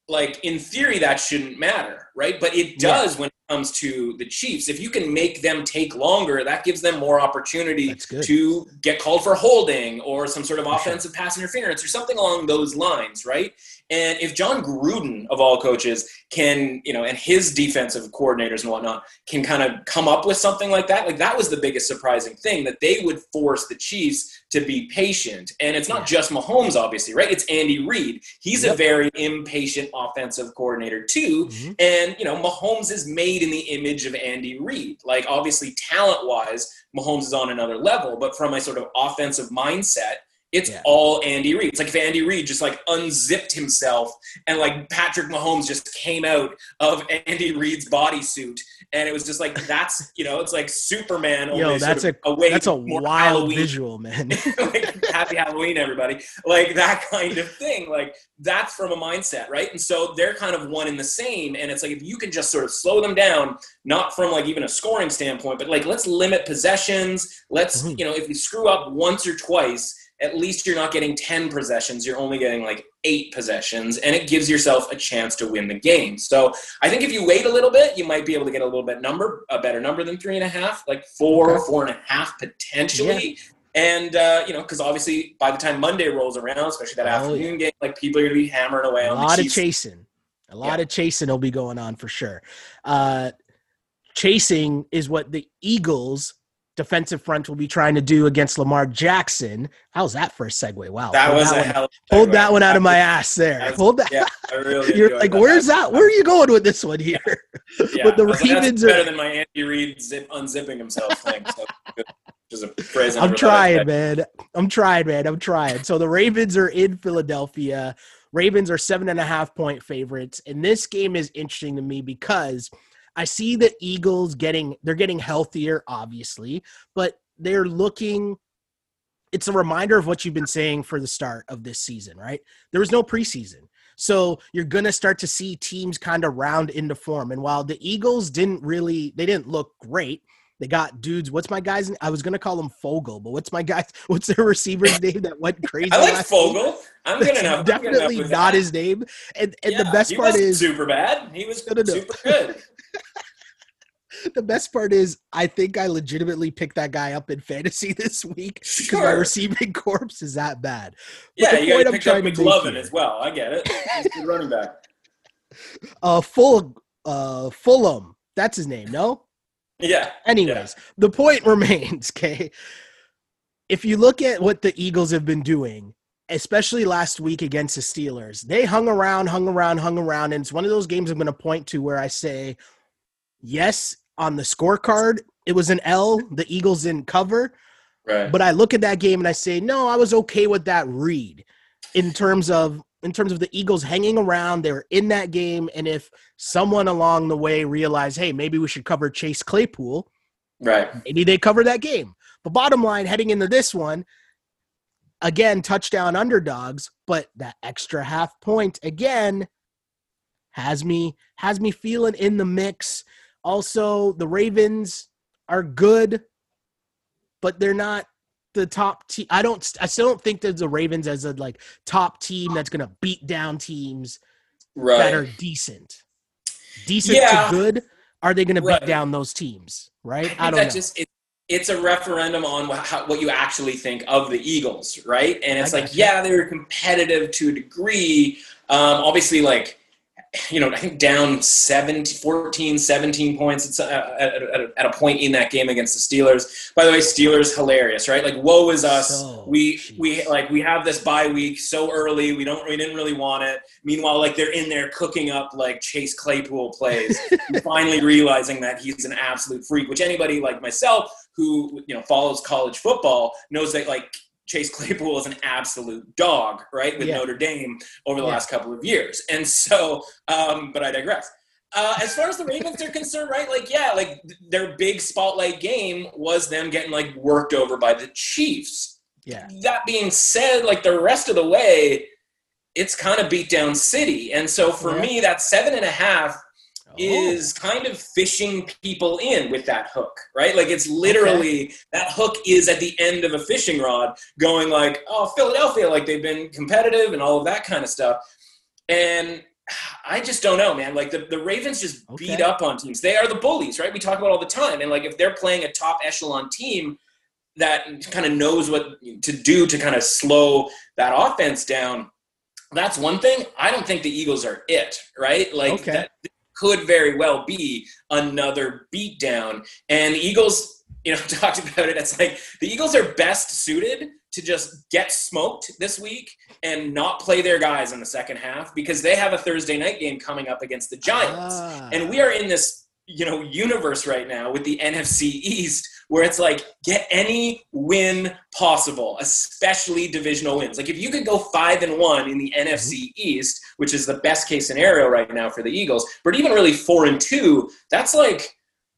Like in theory, that shouldn't matter, right? But it does yeah. when comes to the Chiefs. If you can make them take longer, that gives them more opportunity to get called for holding or some sort of offensive pass interference or something along those lines, right? And if Jon Gruden, of all coaches, can, you know, and his defensive coordinators and whatnot can kind of come up with something like that, like that was the biggest surprising thing that they would force the Chiefs to be patient. And it's not just Mahomes, obviously, right? It's Andy Reid. He's yep. a very impatient offensive coordinator, too. Mm-hmm. And, you know, Mahomes is made in the image of Andy Reid. Like, obviously, talent wise, Mahomes is on another level, but from a sort of offensive mindset, it's yeah. all Andy Reid. It's like if Andy Reid just like unzipped himself and like Patrick Mahomes just came out of Andy Reid's bodysuit and it was just like that's you know it's like Superman. Yo, that's a away that's a wild Halloween. visual, man. like, happy Halloween, everybody! Like that kind of thing. Like that's from a mindset, right? And so they're kind of one in the same. And it's like if you can just sort of slow them down, not from like even a scoring standpoint, but like let's limit possessions. Let's mm-hmm. you know if you screw up once or twice at least you're not getting 10 possessions. You're only getting like eight possessions, and it gives yourself a chance to win the game. So I think if you wait a little bit, you might be able to get a little bit number, a better number than three and a half, like four, four and a half potentially. Yeah. And uh, you know, because obviously by the time Monday rolls around, especially that oh, afternoon yeah. game, like people are going to be hammering away a on a lot of chasing. A lot yeah. of chasing will be going on for sure. Uh, chasing is what the Eagles defensive front will be trying to do against Lamar Jackson. How's that for a segue? Wow. That Hold was a one, hell. Hold that one out of my ass there. That was- Hold that. Yeah, I really. You're like, where's that? Where are you going with this one here? Yeah, but the like, Ravens that's are- better than my Andy Reid zip, unzipping himself thing. So, just a phrase. I I'm never thought I'd trying, man. I'm trying, man. I'm trying. So the Ravens are in Philadelphia. Ravens are seven and a half point favorites. And this game is interesting to me because I see the Eagles getting they're getting healthier, obviously, but they're looking it's a reminder of what you've been saying for the start of this season, right? There was no preseason. So you're going to start to see teams kind of round into form. And while the Eagles didn't really, they didn't look great. They got dudes. What's my guy's? I was going to call him Fogel, but what's my guy's? What's their receiver's name that went crazy? I like week? Fogel. I'm gonna enough. I'm good enough definitely not that. his name. And and Yeah, the best he part is super bad. He was No, no, no. super good. the best part is I think I legitimately picked that guy up in fantasy this week because my receiving corpse is that bad. Yeah, the you got I'm to pick up trying to make McLovin as well. I get it. He's good running back. Uh, full uh Fulgham. That's his name. No. Yeah. Anyways, the point remains, okay? If you look at what the Eagles have been doing, especially last week against the Steelers, they hung around, hung around, hung around. And it's one of those games I'm going to point to where I say, yes, on the scorecard, it was an L. The Eagles didn't cover. Right. But I look at that game and I say, no, I was okay with that read in terms of in terms of the Eagles hanging around. They were in that game, and if someone along the way realized, hey, maybe we should cover Chase Claypool, right. maybe they cover that game. But bottom line, heading into this one, again, touchdown underdogs, but that extra half point again has me has me feeling in the mix. Also, the Ravens are good, but they're not the top team. I don't I still don't think there's the Ravens as a like top team that's gonna beat down teams Right. that are decent. Decent Yeah. to good. Are they gonna Right. beat down those teams? Right? I I, don't that know. just it, it's a referendum on what, how, what you actually think of the Eagles, right? And it's I like, yeah, they were competitive to a degree. Um, obviously, like, you know, I think down 17, 14, 17 points uh, at, at, a, at a point in that game against the Steelers. By the way, Steelers hilarious, right? Like, woe is us. So we we like we have this bye week so early. We don't we didn't really want it. Meanwhile, like they're in there cooking up like Chase Claypool plays finally realizing that he's an absolute freak, which anybody like myself who you know follows college football knows that like Chase Claypool is an absolute dog, right, with Yeah. Notre Dame over the Yeah. last couple of years. And so, um, but I digress. Uh, as far as the Ravens are concerned, right, like yeah, like th- their big spotlight game was them getting like worked over by the Chiefs. yeah. That being said, like the rest of the way, it's kind of beat down city. And so for Yeah. me, that seven and a half Oh. is kind of fishing people in with that hook, right? Like it's literally that hook is at the end of a fishing rod going like, oh, Philadelphia, like they've been competitive and all of that kind of stuff. And I just don't know, man. Like the, the Ravens just beat up on teams. They are the bullies, right? We talk about all the time. And like if they're playing a top echelon team that kind of knows what to do to kind of slow that offense down, that's one thing. I don't think the Eagles are it, right? Like Okay. that could very well be another beatdown. And the Eagles, you know, talked about it. It's like the Eagles are best suited to just get smoked this week and not play their guys in the second half because they have a Thursday night game coming up against the Giants. Ah. And we are in this, you know, universe right now with the NFC East where it's like get any win possible, especially divisional wins. Like if you could go 5 and 1 in the mm-hmm. NFC East, which is the best case scenario right now for the Eagles, but even really 4 and 2, that's like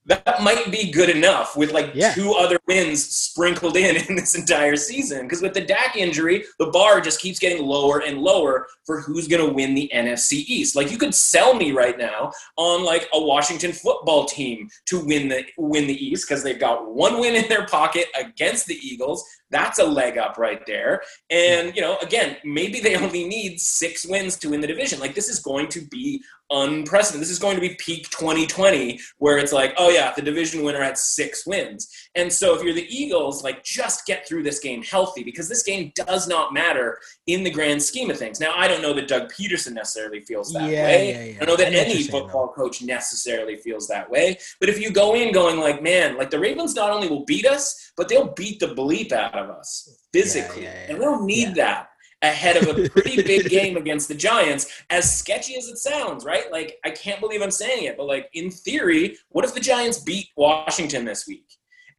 that might be good enough with like Yeah. two other wins sprinkled in in this entire season. Because with the Dak injury, the bar just keeps getting lower and lower for who's going to win the NFC East. Like you could sell me right now on like a Washington football team to win the win the East because they've got one win in their pocket against the Eagles. That's a leg up right there. And you know, again, maybe they only need six wins to win the division. Like this is going to be unprecedented. This is going to be peak 2020, where it's like, oh yeah, the division winner had six wins. And so if you're the Eagles, like just get through this game healthy because this game does not matter in the grand scheme of things. Now I don't know that Doug Pederson necessarily feels that Yeah, way. yeah, yeah. I don't know that any football coach necessarily feels that way. But if you go in going like, man, like the Ravens not only will beat us, but they'll beat the bleep out of us physically. And we don't need that ahead of a pretty big game against the Giants, as sketchy as it sounds, right? Like, I can't believe I'm saying it, but like in theory, what if the Giants beat Washington this week?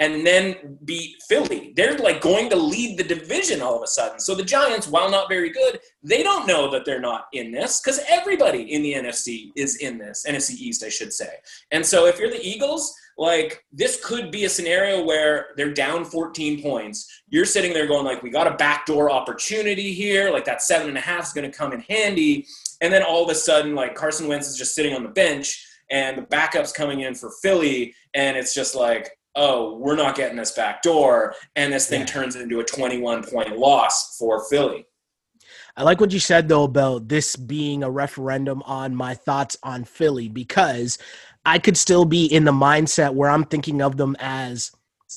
And then beat Philly. They're like going to lead the division all of a sudden. So the Giants, while not very good, they don't know that they're not in this because everybody in the NFC is in this, NFC East, I should say. And so if you're the Eagles, like this could be a scenario where they're down 14 points. You're sitting there going like, we got a backdoor opportunity here. Like that seven and a half is going to come in handy. And then all of a sudden, like Carson Wentz is just sitting on the bench and the backup's coming in for Philly. And it's just like, oh, we're not getting this back door. And this thing Yeah. turns into a 21 point loss for Philly. I like what you said though about this being a referendum on my thoughts on Philly because I could still be in the mindset where I'm thinking of them as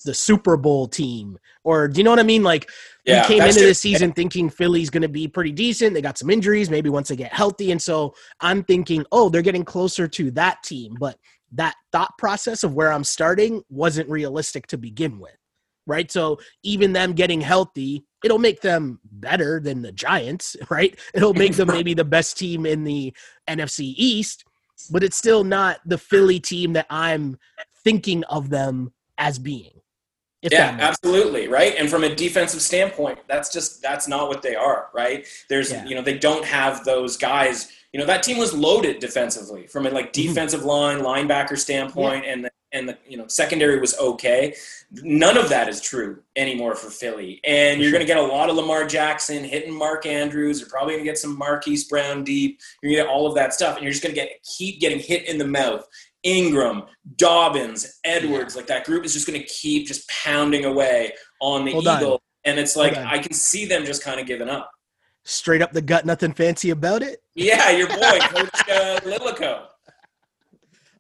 the Super Bowl team. Or do you know what I mean? Like Yeah, we came into this season thinking Philly's going to be pretty decent. They got some injuries, maybe once they get healthy. And so I'm thinking, oh, they're getting closer to that team. But that thought process of where I'm starting wasn't realistic to begin with. Right. So even them getting healthy, it'll make them better than the Giants, right? It'll make them maybe the best team in the NFC East, but it's still not the Philly team that I'm thinking of them as being. Yeah, absolutely, right. And from a defensive standpoint, that's just that's not what they are, right? There's Yeah. you know they don't have those guys. You know that team was loaded defensively from a like Mhm. defensive line, linebacker standpoint, and the, and the you know secondary was okay. None of that is true anymore for Philly, and you're going to get a lot of Lamar Jackson hitting Mark Andrews. You're probably going to get some Marquise Brown deep. You're going to get all of that stuff, and you're just going to get keep getting hit in the mouth. Ingram, Dobbins, Edwards, like that group is just going to keep just pounding away on the Hold on. Eagle. And it's like. I can see them just kind of giving up. Straight up the gut, nothing fancy about it. Yeah, your boy, Coach uh, Lilico.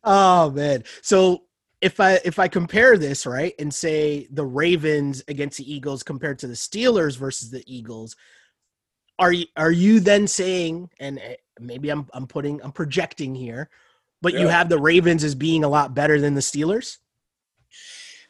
Oh man. So if I if I compare this, right, and say the Ravens against the Eagles compared to the Steelers versus the Eagles, are you are you then saying and eh, maybe I'm I'm putting I'm projecting here, but you have the Ravens as being a lot better than the Steelers?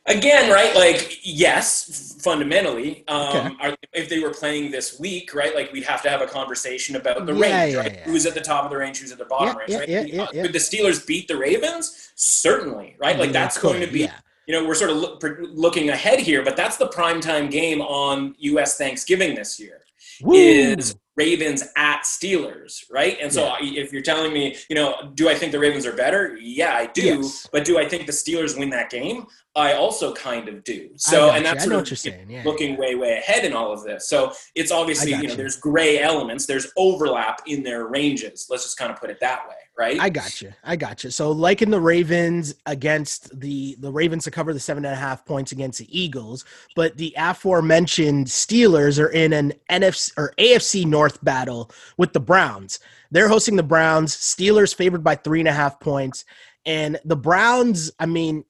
Again, right? Like, yes, fundamentally, um, Okay. are, if they were playing this week, right? Like, we'd have to have a conversation about the Yeah, range, yeah, right? yeah. Who's at the top of the range, who's at the bottom range, right? yeah, yeah, yeah. Could the Steelers beat the Ravens? Certainly, right? Like, mean, that's going to be you know, we're sort of look, looking ahead here, but that's the primetime game on U.S. Thanksgiving this year Woo! is Ravens at Steelers, right? And so Yeah. If you're telling me, you know, do I think the Ravens are better? Yeah, I do. Yes. But do I think the Steelers win that game? I also kind of do. So, and that's sort of. Yeah, looking yeah. way, way ahead in all of this. So it's obviously, you know, you. there's gray elements, there's overlap in their ranges. Let's just kind of put it that way, right? I got you. I got you. So, like in the Ravens against the the Ravens to cover the seven and a half points against the Eagles, but the aforementioned Steelers are in an NFC or AFC North battle with the Browns. They're hosting the Browns. Steelers favored by three and a half points, and the Browns. I mean,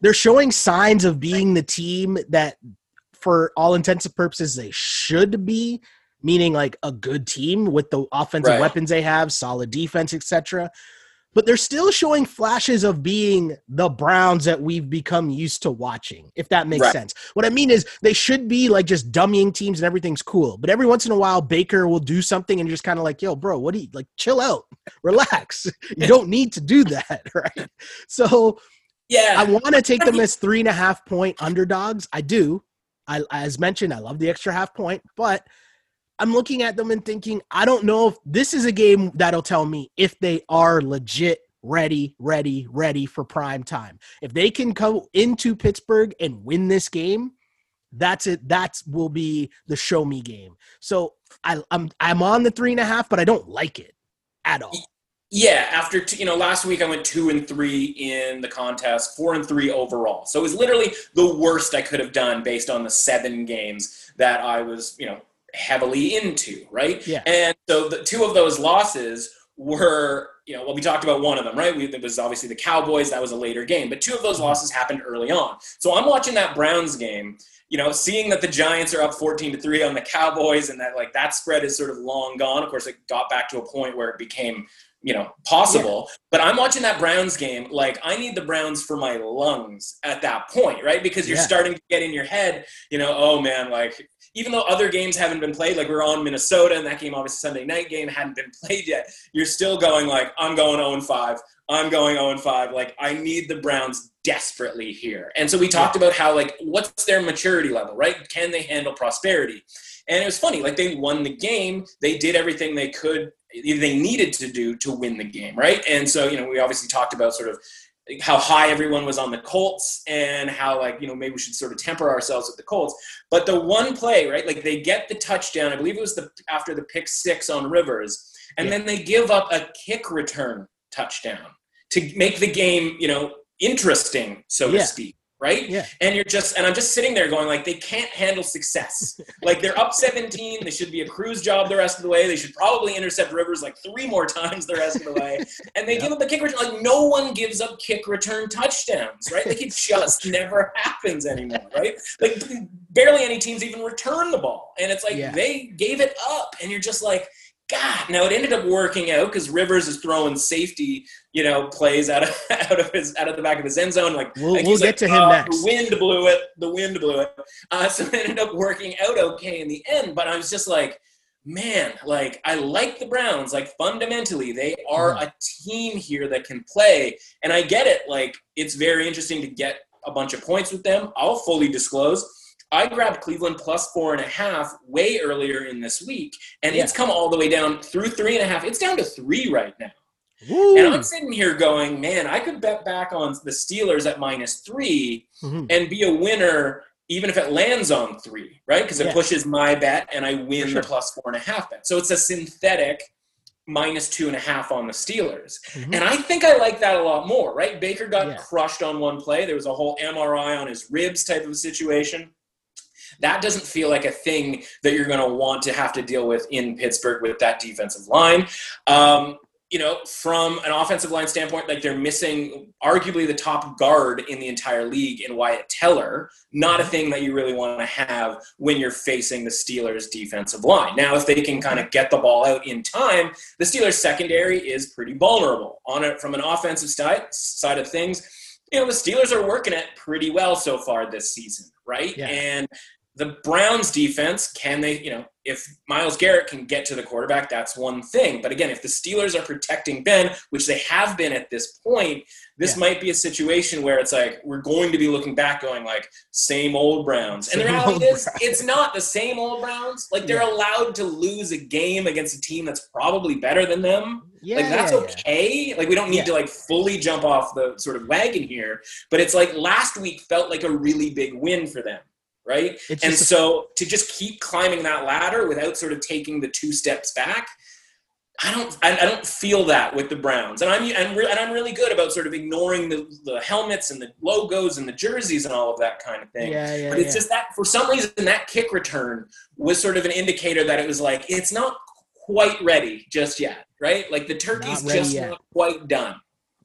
they're showing signs of being the team that, for all intents and purposes, they should be. Meaning, like a good team with the offensive Right. weapons they have, solid defense, etc but they're still showing flashes of being the Browns that we've become used to watching, if that makes Right. sense. What I mean is they should be like just dummying teams and everything's cool. But every once in a while, Baker will do something and you're just kind of like, yo, bro, what do you like? Chill out, relax. you don't need to do that, right? So yeah. I want to take them as three and a half point underdogs. I do. I, as mentioned, I love the extra half point, but I'm looking at them and thinking, I don't know if this is a game that'll tell me if they are legit ready, ready, ready for prime time. If they can go into Pittsburgh and win this game, that's it. That will be the show me game. So I, I'm I'm on the three and a half, but I don't like it at all. Yeah, after you know, last week I went two and three in the contest, four and three overall. So it was literally the worst I could have done based on the seven games that I was, you know, heavily into, right? Yeah. And so the two of those losses were, you know, well, we talked about one of them, right? We, it was obviously the Cowboys. That was a later game, but two of those mm-hmm. losses happened early on. So I'm watching that Browns game, you know, seeing that the Giants are up 14 to three on the Cowboys and that like that spread is sort of long gone. Of course, it got back to a point where it became you know possible yeah. but i'm watching that browns game like i need the browns for my lungs at that point right because you're yeah. starting to get in your head you know oh man like even though other games haven't been played like we're on minnesota and that game obviously sunday night game hadn't been played yet you're still going like i'm going 0 5 i'm going 0 5 like i need the browns desperately here. And so we talked about how like what's their maturity level right? Can they handle prosperity? And it was funny like they won the game they did everything they could they needed to do to win the game, right? And so, you know, we obviously talked about sort of how high everyone was on the Colts and how like you know maybe we should sort of temper ourselves with the Colts. But the one play, right? Like they get the touchdown. I believe it was the after the pick six on Rivers, and yeah. then they give up a kick return touchdown to make the game you know interesting, so yeah. to speak right? Yeah. And you're just, and I'm just sitting there going, like, they can't handle success. like, they're up 17. They should be a cruise job the rest of the way. They should probably intercept Rivers like three more times the rest of the way. And they yeah. give up the kick return. Like, no one gives up kick return touchdowns, right? Like, it just never happens anymore, right? Like, barely any teams even return the ball. And it's like, yeah. they gave it up. And you're just like, God, now it ended up working out because Rivers is throwing safety, you know, plays out of out of his out of the back of his end zone. Like we'll, we'll get like, to him oh, next. The wind blew it. The wind blew it. Uh, so it ended up working out okay in the end. But I was just like, man, like I like the Browns. Like fundamentally, they are mm-hmm. a team here that can play, and I get it. Like it's very interesting to get a bunch of points with them. I'll fully disclose I grabbed Cleveland plus four and a half way earlier in this week, and yeah. it's come all the way down through three and a half. It's down to three right now. Woo. And I'm sitting here going, man, I could bet back on the Steelers at minus 3 mm-hmm. and be a winner even if it lands on three, right? Because it yeah. pushes my bet and I win sure. the plus four and a half bet. So it's a synthetic minus two and a half on the Steelers. Mm-hmm. And I think I like that a lot more, right? Baker got yeah. crushed on one play. There was a whole MRI on his ribs type of situation. That doesn't feel like a thing that you're going to want to have to deal with in Pittsburgh with that defensive line. Um, you know, from an offensive line standpoint, like they're missing arguably the top guard in the entire league in Wyatt Teller. Not a thing that you really want to have when you're facing the Steelers' defensive line. Now, if they can kind of get the ball out in time, the Steelers' secondary is pretty vulnerable. On it from an offensive side side of things, you know, the Steelers are working it pretty well so far this season, right? Yeah. And the Browns defense, can they, you know, if Myles Garrett can get to the quarterback, that's one thing. But again, if the Steelers are protecting Ben, which they have been at this point, this yeah. might be a situation where it's like we're going to be looking back going like same old Browns. And the reality is it's not the same old Browns. Like they're yeah. allowed to lose a game against a team that's probably better than them. Yeah, like that's okay. Like we don't need to like fully jump off the sort of wagon here, but it's like last week felt like a really big win for them right? It's and so to just keep climbing that ladder without sort of taking the two steps back, I don't I, I don't feel that with the Browns, and I'm and, re, and I'm really good about sort of ignoring the, the helmets and the logos and the jerseys and all of that kind of thing. Yeah, yeah, but it's yeah. just that for some reason that kick return was sort of an indicator that it was like it's not quite ready just yet, right? Like the turkey's just yet. not quite done.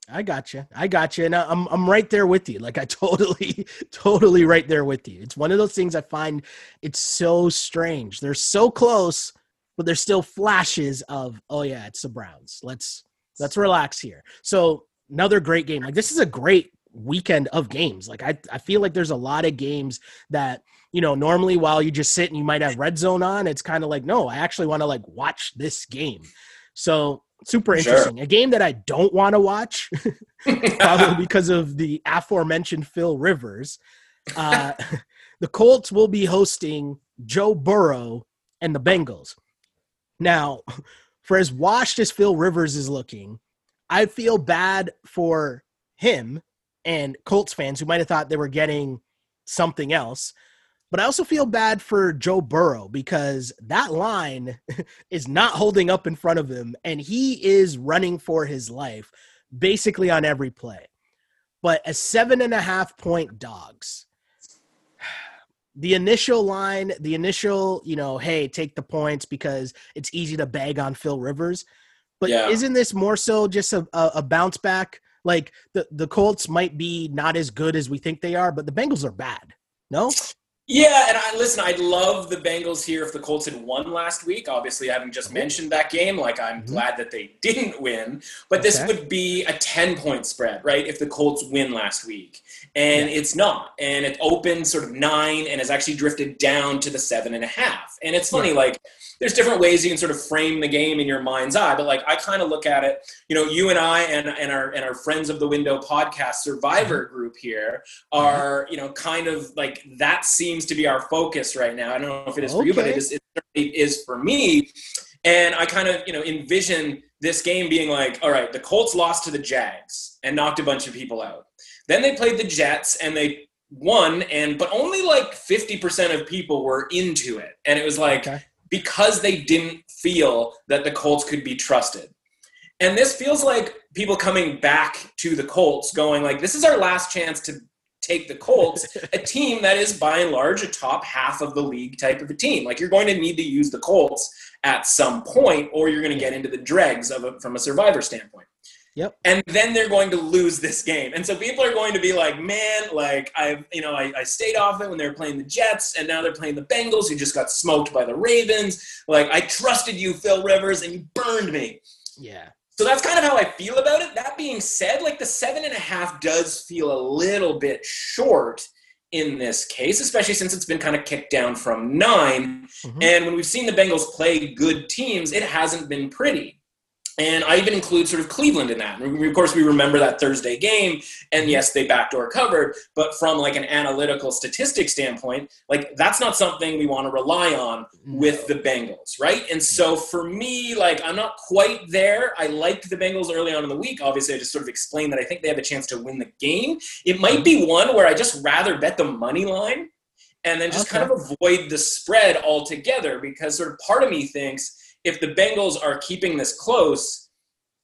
I got you. I got you. And I'm I'm right there with you. Like I totally totally right there with you. It's one of those things I find it's so strange. They're so close, but there's still flashes of oh yeah, it's the Browns. Let's let's relax here. So another great game. Like this is a great weekend of games. Like I I feel like there's a lot of games that you know normally while you just sit and you might have red zone on, it's kind of like no, I actually want to like watch this game. So super interesting. Sure. A game that I don't want to watch, probably because of the aforementioned Phil Rivers. Uh, the Colts will be hosting Joe Burrow and the Bengals. Now, for as washed as Phil Rivers is looking, I feel bad for him and Colts fans who might have thought they were getting something else. But I also feel bad for Joe Burrow because that line is not holding up in front of him, and he is running for his life basically on every play. But as seven and a half point dogs, the initial line, the initial, you know, hey, take the points because it's easy to bag on Phil Rivers. But Yeah. isn't this more so just a, a, a bounce back? Like the, the Colts might be not as good as we think they are, but the Bengals are bad. No? Yeah, and I listen. I'd love the Bengals here if the Colts had won last week. Obviously, having just mentioned that game, like I'm Mhm. glad that they didn't win. But this would be a ten point spread, right? If the Colts win last week, and it's not, and it opened sort of nine and has actually drifted down to the seven and a half. And it's funny, like there's different ways you can sort of frame the game in your mind's eye, but like I kind of look at it. You know, you and I and and our and our friends of the window podcast Survivor mm-hmm. group here mm-hmm. are you know kind of like that seems to be our focus right now. I don't know if it is for you, but Okay. it is it certainly is for me. And I kind of you know envision this game being like, all right, the Colts lost to the Jags and knocked a bunch of people out. Then they played the Jets and they won, and but only like fifty percent of people were into it, and it was like Okay. Because they didn't feel that the Colts could be trusted. And this feels like people coming back to the Colts going like this is our last chance to take the Colts, a team that is by and large a top half of the league type of a team. Like you're going to need to use the Colts at some point or you're going to get into the dregs of it from a survivor standpoint. Yep. And then they're going to lose this game. And so people are going to be like, man, like I've, you know, I, I stayed off it when they were playing the Jets and now they're playing the Bengals who just got smoked by the Ravens. Like I trusted you, Phil Rivers, and you burned me. Yeah. So that's kind of how I feel about it. That being said, like the seven and a half does feel a little bit short in this case, especially since it's been kind of kicked down from 9 Mhm. And when we've seen the Bengals play good teams, it hasn't been pretty. And I even include sort of Cleveland in that. Of course, we remember that Thursday game, and mm-hmm. yes, they backdoor covered, but from like an analytical statistic standpoint, like that's not something we want to rely on with the Bengals, right? And so mm-hmm. for me, like I'm not quite there. I liked the Bengals early on in the week. Obviously, I just sort of explained that I think they have a chance to win the game. It might be mm-hmm. one where I just rather bet the money line and then just kind of avoid the spread altogether because sort of part of me thinks if the Bengals are keeping this close,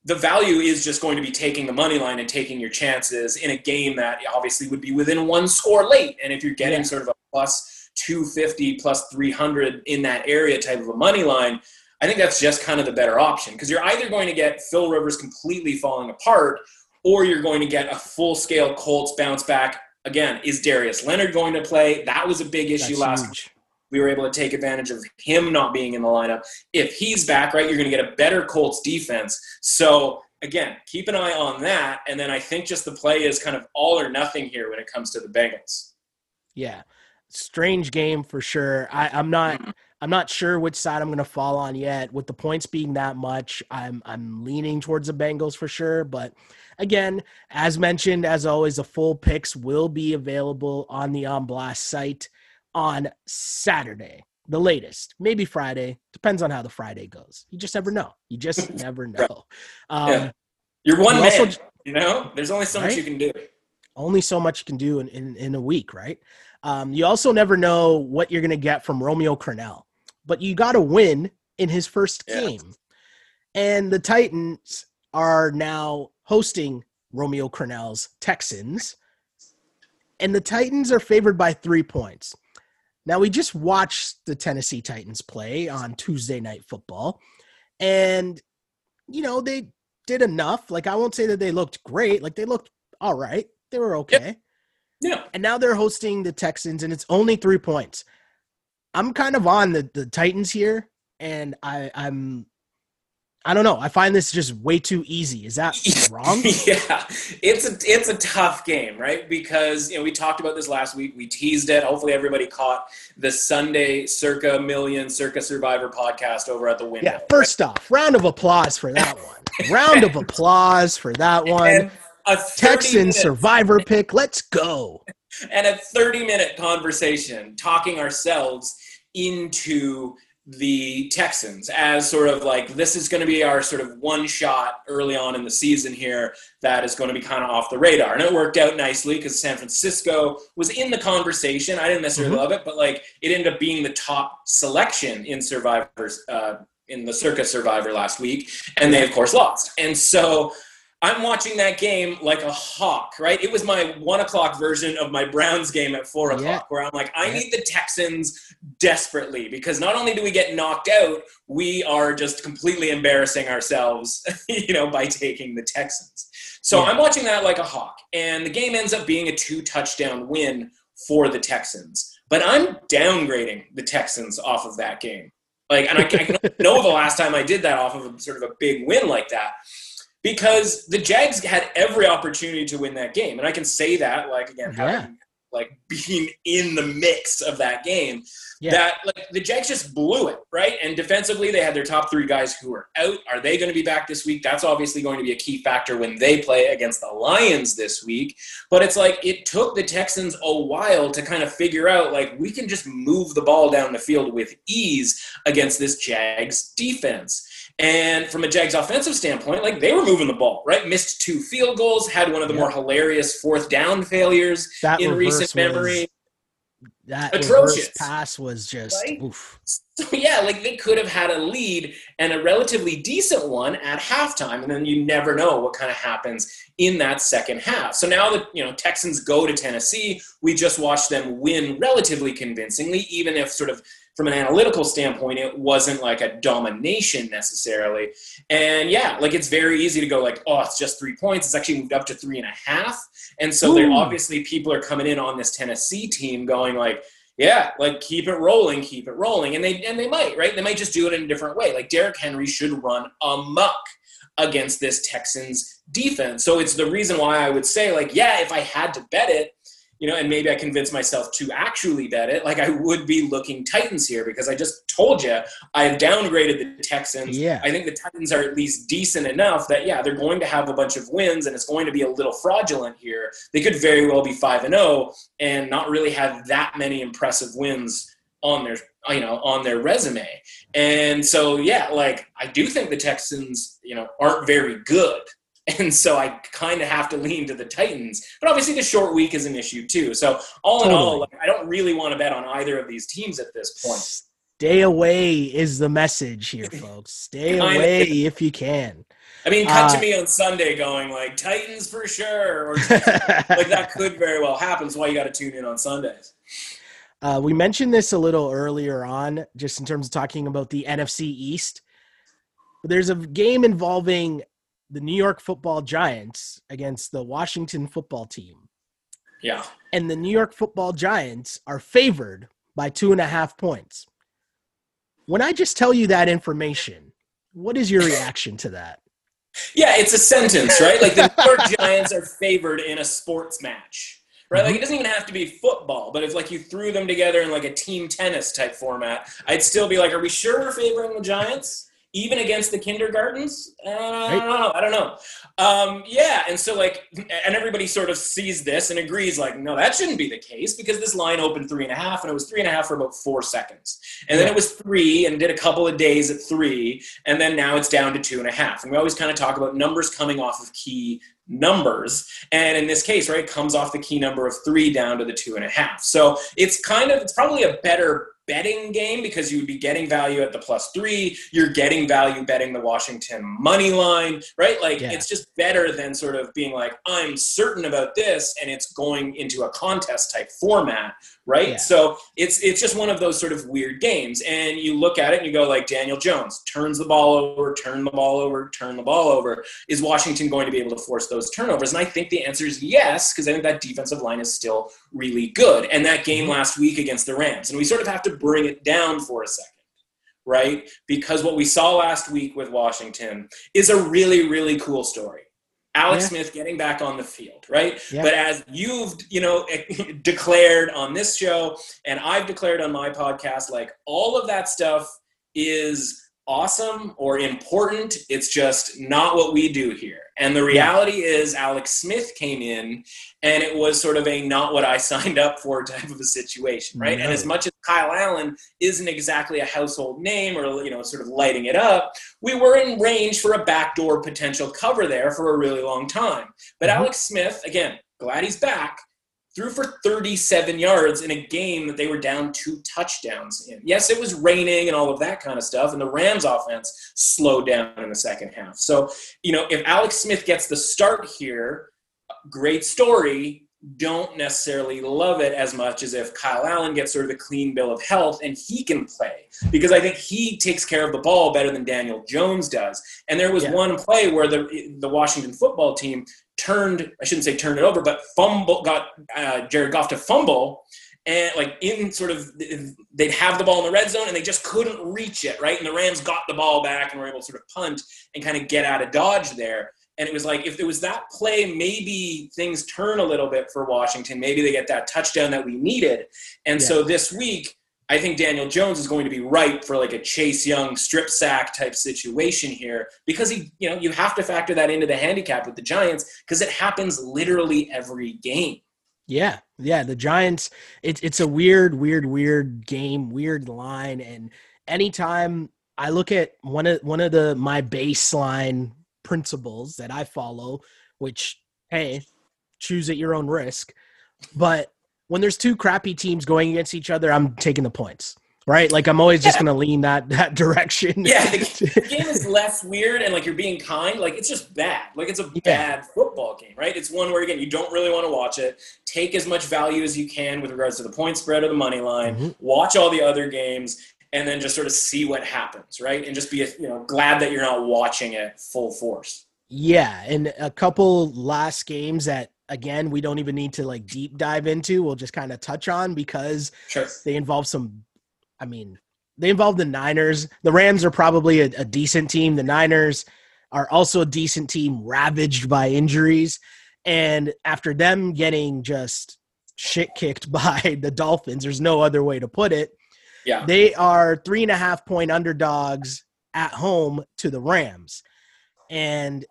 the value is just going to be taking the money line and taking your chances in a game that obviously would be within one score late. And if you're getting Yeah. sort of a plus 250, plus 300 in that area type of a money line, I think that's just kind of the better option because you're either going to get Phil Rivers completely falling apart or you're going to get a full scale Colts bounce back. Again, is Darius Leonard going to play? That was a big issue That's last. We were able to take advantage of him not being in the lineup. If he's back, right, you're going to get a better Colts defense. So again, keep an eye on that. And then I think just the play is kind of all or nothing here when it comes to the Bengals. Yeah. Strange game for sure. I, I'm not mm-hmm. I'm not sure which side I'm gonna fall on yet. With the points being that much, I'm I'm leaning towards the Bengals for sure. But again, as mentioned, as always, the full picks will be available on the On Blast site on Saturday. The latest, maybe Friday. Depends on how the Friday goes. You just never know. You just never know. Um, Yeah. You're one man, also- you know? There's only so much you can do. only so much you can do in, in, in a week, right? Um, you also never know what you're going to get from Romeo Crennel, but you got to win in his first Yeah. game. And the Titans are now hosting Romeo Crennel's Texans, and the Titans are favored by three points. Now, we just watched the Tennessee Titans play on Tuesday Night Football, and, you know, they did enough. Like, I won't say that they looked great, like, they looked all right. They were okay. Yeah. And now they're hosting the Texans, and it's only three points. I'm kind of on the, the Titans here, and I, I'm I don't know. I find this just way too easy. Is that wrong? yeah, it's a it's a tough game, right? Because you know we talked about this last week. We teased it. Hopefully, everybody caught the Sunday Circa Million Circa Survivor podcast over at the window. Yeah. First off, round of applause for that one. round of applause for that one. A 30 Texan minute- survivor pick. Let's go. and a 30 minute conversation talking ourselves into the Texans as sort of like this is going to be our sort of one shot early on in the season here that is going to be kind of off the radar. And it worked out nicely because San Francisco was in the conversation. I didn't necessarily Mhm. love it, but like it ended up being the top selection in Survivors uh, in the Circa Survivor last week, and they of course lost. And so I'm watching that game like a hawk, right? It was my one o'clock version of my Browns game at four o'clock, yeah. where I'm like, I yeah. need the Texans desperately because not only do we get knocked out, we are just completely embarrassing ourselves, you know, by taking the Texans. So yeah. I'm watching that like a hawk, and the game ends up being a two touchdown win for the Texans. But I'm downgrading the Texans off of that game. Like, and I, I know the last time I did that off of a, sort of a big win like that because the Jags had every opportunity to win that game, and I can say that like again, yeah. having like being in the mix of that game. Yeah. That like the Jags just blew it, right? And defensively, they had their top three guys who are out. Are they going to be back this week? That's obviously going to be a key factor when they play against the Lions this week. But it's like it took the Texans a while to kind of figure out like we can just move the ball down the field with ease against this Jags defense. And from a Jags offensive standpoint, like they were moving the ball, right? Missed two field goals, had one of the more hilarious fourth down failures that in recent memory. that atrocious pass was just right? oof. So yeah, like they could have had a lead and a relatively decent one at halftime, and then you never know what kind of happens in that second half. So now that you know Texans go to Tennessee, we just watched them win relatively convincingly, even if sort of from an analytical standpoint, it wasn't like a domination necessarily. And yeah, like it's very easy to go like, oh, it's just three points. It's actually moved up to three and a half. And so there obviously people are coming in on this Tennessee team going like, yeah, like keep it rolling, keep it rolling. And they and they might, right? They might just do it in a different way. Like Derrick Henry should run amok against this Texans defense. So it's the reason why I would say, like, yeah, if I had to bet it, you know, and maybe I convince myself to actually bet it, like I would be looking Titans here because I just told you I have downgraded the Texans. Yeah. I think the Titans are at least decent enough that yeah, they're going to have a bunch of wins and it's going to be a little fraudulent here. They could very well be 5 and 0 and not really have that many impressive wins on their you know on their resume. And so yeah, like I do think the Texans, you know, aren't very good. And so I kind of have to lean to the Titans. But obviously, the short week is an issue too. So, all totally. in all, like, I don't really want to bet on either of these teams at this point. Stay away is the message here, folks. Stay away if you can. I mean, cut uh, to me on Sunday going like Titans for sure, or like that could very well happen. That's why you got to tune in on Sundays. Uh, we mentioned this a little earlier on, just in terms of talking about the NFC East. There's a game involving the New York football giants against the Washington football team. Yeah. And the New York football giants are favored by two and a half points. When I just tell you that information, what is your reaction to that? Yeah, it's a sentence, right? Like the New York Giants are favored in a sports match, right? Like mm-hmm. it doesn't even have to be football, but if like you threw them together in like a team tennis type format, I'd still be like, are we sure we're favoring the Giants? Even against the kindergartens. Uh, I don't know. I don't know. Um, yeah, and so like, and everybody sort of sees this and agrees, like, no, that shouldn't be the case because this line opened three and a half, and it was three and a half for about four seconds, and then it was three, and did a couple of days at three, and then now it's down to two and a half. And we always kind of talk about numbers coming off of key numbers. And in this case, right, comes off the key number of three down to the two and a half. So it's kind of, it's probably a better betting game because you would be getting value at the plus three. You're getting value betting the Washington money line, right? Like yeah. it's just better than sort of being like, I'm certain about this and it's going into a contest type format, right? Yeah. So it's it's just one of those sort of weird games. And you look at it and you go like Daniel Jones turns the ball over, turn the ball over, turn the ball over. Is Washington going to be able to force those turnovers? And I think the answer is yes, because I think that defensive line is still really good. And that game mm-hmm. last week against the Rams. And we sort of have to bring it down for a second right? Because what we saw last week with Washington is a really, really cool story. Alex yeah. Smith getting back on the field, right? Yeah. But as you've, you know, declared on this show and I've declared on my podcast, like all of that stuff is awesome or important. It's just not what we do here. And the reality is, Alex Smith came in, and it was sort of a not what I signed up for type of a situation, right? No. And as much as Kyle Allen isn't exactly a household name or you know sort of lighting it up, we were in range for a backdoor potential cover there for a really long time. But mm-hmm. Alex Smith, again, glad he's back threw for 37 yards in a game that they were down two touchdowns in. Yes, it was raining and all of that kind of stuff, and the Rams offense slowed down in the second half. So, you know, if Alex Smith gets the start here, great story. Don't necessarily love it as much as if Kyle Allen gets sort of a clean bill of health and he can play because I think he takes care of the ball better than Daniel Jones does. And there was yeah. one play where the the Washington football team turned I shouldn't say turned it over, but fumble got uh, Jared Goff to fumble and like in sort of they'd have the ball in the red zone and they just couldn't reach it right? And the rams got the ball back and were able to sort of punt and kind of get out of dodge there. And it was like if there was that play maybe things turn a little bit for washington. Maybe they get that touchdown that we needed. And yeah. so this week I think Daniel Jones is going to be ripe for like a Chase Young strip sack type situation here because he, you know, you have to factor that into the handicap with the Giants because it happens literally every game. Yeah, yeah. The Giants, it's it's a weird, weird, weird game, weird line, and anytime I look at one of one of the my baseline principles that I follow, which hey, choose at your own risk, but when there's two crappy teams going against each other, I'm taking the points. Right, like I'm always just gonna lean that that direction. Yeah, the game is less weird, and like you're being kind. Like it's just bad. Like it's a yeah. bad football game, right? It's one where again you don't really want to watch it. Take as much value as you can with regards to the point spread or the money line. Mm-hmm. Watch all the other games, and then just sort of see what happens, right? And just be you know glad that you're not watching it full force. Yeah, and a couple last games that again we don't even need to like deep dive into we'll just kind of touch on because sure. they involve some i mean they involve the niners. The rams are probably a, a, decent team. The niners are also a decent team ravaged by injuries. And after them getting just shit kicked by the dolphins there's no other way to put it. Yeah. They are three and a half point underdogs at home to the rams. And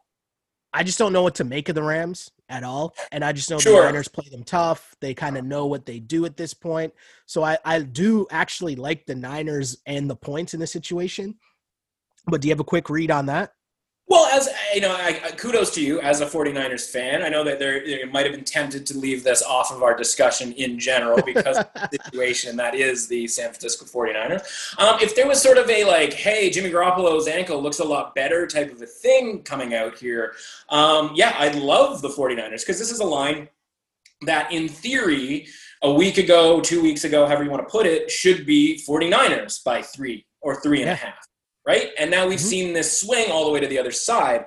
I just don't know what to make of the Rams at all. And I just know sure. the Niners play them tough. They kind of know what they do at this point. So I, I do actually like the Niners and the points in this situation. But do you have a quick read on that? Well, as you know, I, kudos to you as a 49ers fan. I know that there you might have been tempted to leave this off of our discussion in general because of the situation that is the San Francisco 49ers. Um, if there was sort of a like, hey, Jimmy Garoppolo's ankle looks a lot better type of a thing coming out here, um, yeah, I'd love the 49ers because this is a line that, in theory, a week ago, two weeks ago, however you want to put it, should be 49ers by three or three and yeah. a half right? And now we've mm-hmm. seen this swing all the way to the other side.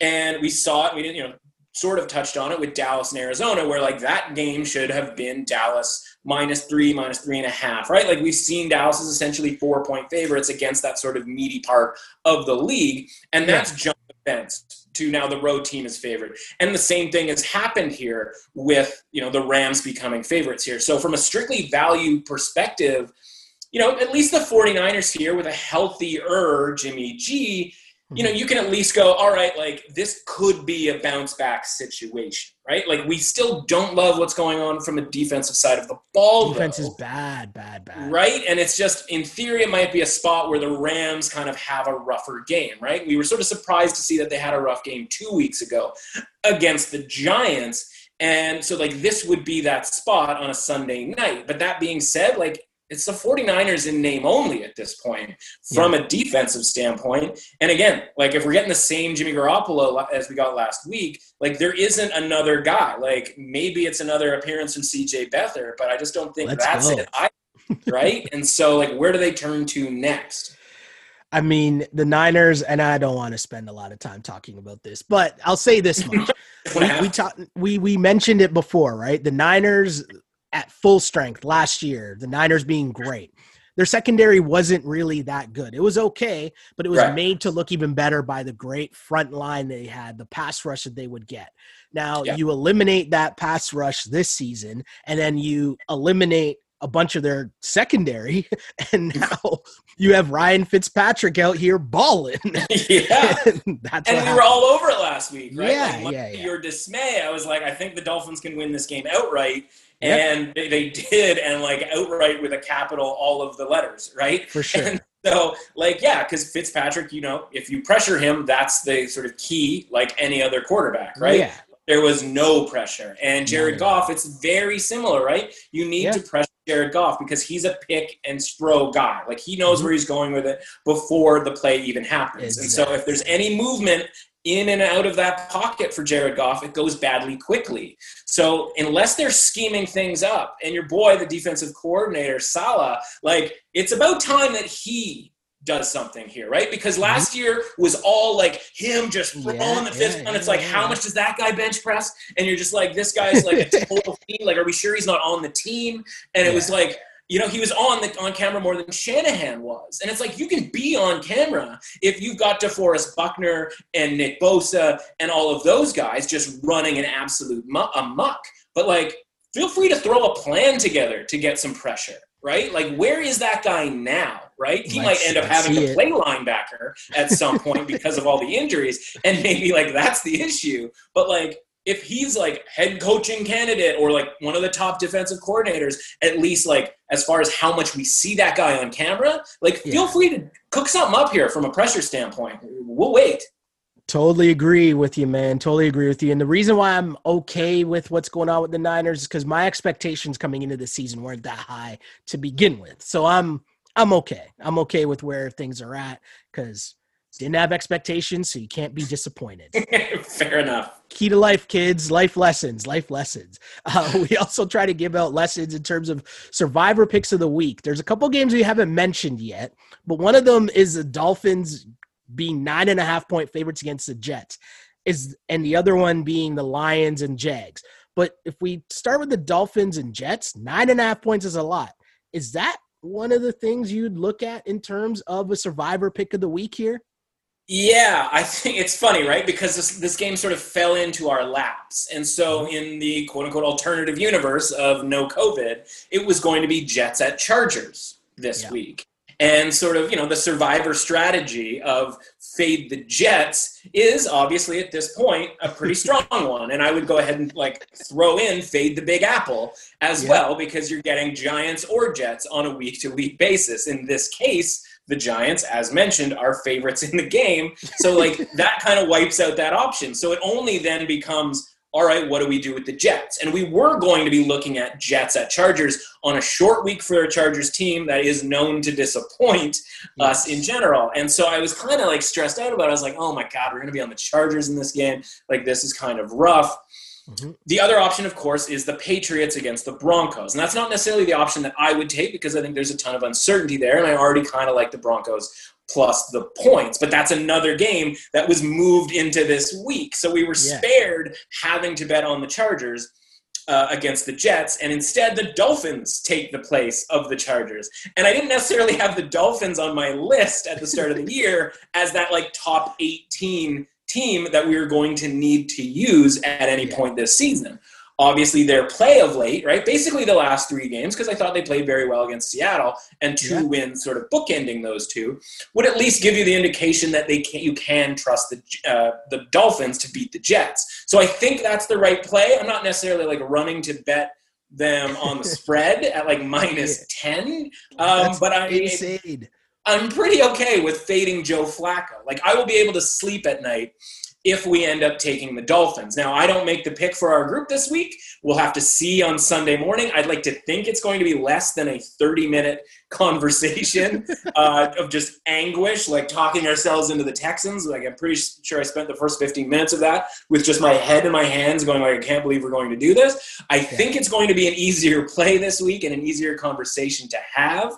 And we saw it, we didn't, you know, sort of touched on it with Dallas and Arizona, where like that game should have been Dallas minus three, minus three and a half, right? Like we've seen Dallas is essentially four point favorites against that sort of meaty part of the league. And that's yeah. jumped the fence to now the road team is favored. And the same thing has happened here with, you know, the Rams becoming favorites here. So from a strictly value perspective, you know, at least the 49ers here with a healthier Jimmy G, you know, mhm. you can at least go, all right, like this could be a bounce back situation, right? Like we still don't love what's going on from the defensive side of the ball. Defense though, is bad, bad, bad. Right? And it's just in theory it might be a spot where the Rams kind of have a rougher game, right? We were sort of surprised to see that they had a rough game 2 weeks ago against the Giants. And so like this would be that spot on a Sunday night. But that being said, like it's the 49ers in name only at this point from yeah. a defensive standpoint. And again, like if we're getting the same Jimmy Garoppolo as we got last week, like there isn't another guy. Like maybe it's another appearance from CJ Beathard, but I just don't think Let's that's go. it. I, right? and so like where do they turn to next? I mean, the Niners, and I don't want to spend a lot of time talking about this, but I'll say this much: we we, talk, we we mentioned it before, right? The Niners at full strength last year, the Niners being great. Their secondary wasn't really that good. It was okay, but it was right. made to look even better by the great front line they had, the pass rush that they would get. Now, yeah. you eliminate that pass rush this season, and then you eliminate a bunch of their secondary, and mm. now you have Ryan Fitzpatrick out here balling. yeah, and, that's and we happened. were all over it last week, right? Yeah, like, yeah, yeah. Your dismay, I was like, I think the Dolphins can win this game outright, and they, they, did, and like outright with a capital, all of the letters, right? For sure. And so, like, yeah, because Fitzpatrick, you know, if you pressure him, that's the sort of key, like any other quarterback, right? Yeah. There was no pressure. And Jared Goff, it's very similar, right? You need to pressure Jared Goff because he's a pick and throw guy. Like he knows Mhm. where he's going with it before the play even happens. And so if there's any movement in and out of that pocket for Jared Goff, it goes badly quickly. So unless they're scheming things up, and your boy, the defensive coordinator, Saleh, like it's about time that he does something here, right? Because mm-hmm. last year was all like him just Yeah, the fifth, yeah, and it's yeah, like, yeah. how much does that guy bench press? And you're just like, this guy's like a total fiend. Like, are we sure he's not on the team? And it was like, you know, he was on the on camera more than Shanahan was, and it's like you can be on camera if you've got DeForest Buckner and Nick Bosa and all of those guys just running an absolute mu- amuck. But like, feel free to throw a plan together to get some pressure, right? Like, where is that guy now? Right? He Let's- might end up having to it. play linebacker at some point because of all the injuries, and maybe like that's the issue. But like, if he's like head coaching candidate or like one of the top defensive coordinators, at least like as far as how much we see that guy on camera, like feel free to cook something up here from a pressure standpoint. We'll wait. Totally agree with you, man. Totally agree with you. And the reason why I'm okay with what's going on with the Niners is because my expectations coming into the season weren't that high to begin with. So I'm I'm okay. I'm okay with where things are at because didn't have expectations, so you can't be disappointed. Fair enough. Key to life, kids. Life lessons. Life lessons. Uh, we also try to give out lessons in terms of survivor picks of the week. There's a couple games we haven't mentioned yet, but one of them is the Dolphins being nine and a half point favorites against the Jets, is and the other one being the Lions and Jags. But if we start with the Dolphins and Jets, nine and a half points is a lot. Is that one of the things you'd look at in terms of a survivor pick of the week here? Yeah, I think it's funny, right? Because this this game sort of fell into our laps, and so mm-hmm. in the quote unquote alternative universe of no COVID, it was going to be Jets at Chargers this Yeah. week, and sort of you know the survivor strategy of fade the Jets is obviously at this point a pretty strong one, and I would go ahead and like throw in fade the Big Apple as Yeah. well because you're getting Giants or Jets on a week to week basis. In this case the Giants, as mentioned, are favorites in the game. So, like, that kind of wipes out that option. So it only then becomes all right, what do we do with the Jets? And we were going to be looking at Jets at Chargers on a short week for a Chargers team that is known to disappoint us in general. And so I was kind of like stressed out about it. I was like, oh my God, we're going to be on the Chargers in this game. Like, this is kind of rough. Mhm. The other option, of course, is the Patriots against the Broncos. And that's not necessarily the option that I would take because I think there's a ton of uncertainty there. And I already kind of like the Broncos plus the points. But that's another game that was moved into this week. So we were Yeah. spared having to bet on the Chargers. Uh, against the Jets, and instead the Dolphins take the place of the Chargers. And I didn't necessarily have the Dolphins on my list at the start of the year as that like top 18 team that we are going to need to use at any Yeah. point this season. Obviously, their play of late, right? Basically, the last three games, because I thought they played very well against Seattle, and two Yeah. wins, sort of bookending those two, would at least give you the indication that they can you can trust the uh, the Dolphins to beat the Jets. So I think that's the right play. I'm not necessarily like running to bet them on the spread at like minus ten, um, but I insane. I'm pretty okay with fading Joe Flacco. Like I will be able to sleep at night if we end up taking the Dolphins. Now, I don't make the pick for our group this week. We'll have to see on Sunday morning. I'd like to think it's going to be less than a 30 minute conversation uh, of just anguish, like talking ourselves into the Texans. Like I'm pretty sure I spent the first 15 minutes of that with just my head in my hands going like, I can't believe we're going to do this. I think it's going to be an easier play this week and an easier conversation to have.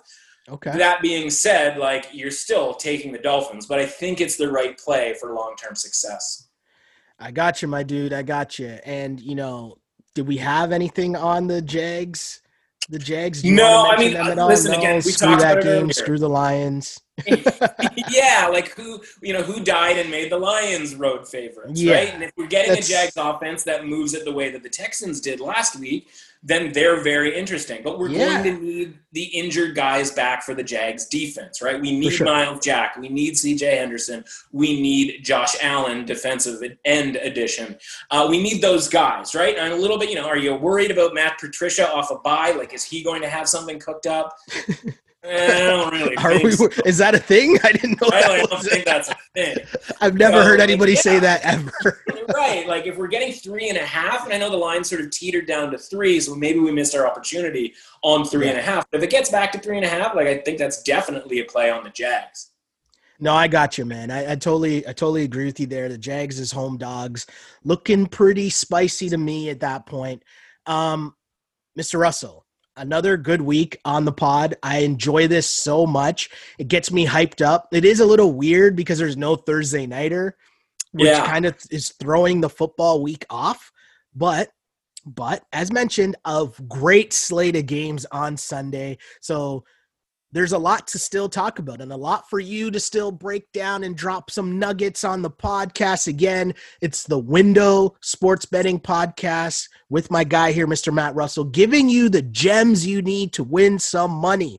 Okay. That being said, like you're still taking the Dolphins, but I think it's the right play for long-term success. I got you, my dude. I got you. And you know, did we have anything on the Jags? The Jags? No, I mean, mention them at uh, listen, No? again, we screw talked that about game. earlier. Screw the Lions. yeah, like who you know who died and made the Lions road favorites, Yeah, right? And if we're getting that's- a Jags offense that moves it the way that the Texans did last week, then they're very interesting. But we're Yeah. going to need the injured guys back for the Jags defense, right? We need sure. Myles Jack, we need C.J. Henderson, we need Josh Allen, defensive end edition. Uh, we need those guys, right? And a little bit, you know, are you worried about Matt Patricia off a bye? Like, is he going to have something cooked up? I don't really. Are we? so. Is that a thing? I didn't know. I that don't was think that's a thing. I've never So, heard anybody yeah. say that ever. right. Like if we're getting three and a half, and I know the line sort of teetered down to three, so maybe we missed our opportunity on three and a half. But if it gets back to three and a half, like I think that's definitely a play on the Jags. No, I got you, man. I, I totally, I totally agree with you there. The Jags is home dogs, looking pretty spicy to me at that point. Um, Mr. Russell, another good week on the pod. I enjoy this so much. It gets me hyped up. It is a little weird because there's no Thursday nighter, which Yeah. kind of is throwing the football week off. But, but as mentioned, a great slate of games on Sunday. So there's a lot to still talk about and a lot for you to still break down and drop some nuggets on the podcast. Again, it's the Window Sports Betting Podcast with my guy here, Mr. Matt Russell, giving you the gems you need to win some money.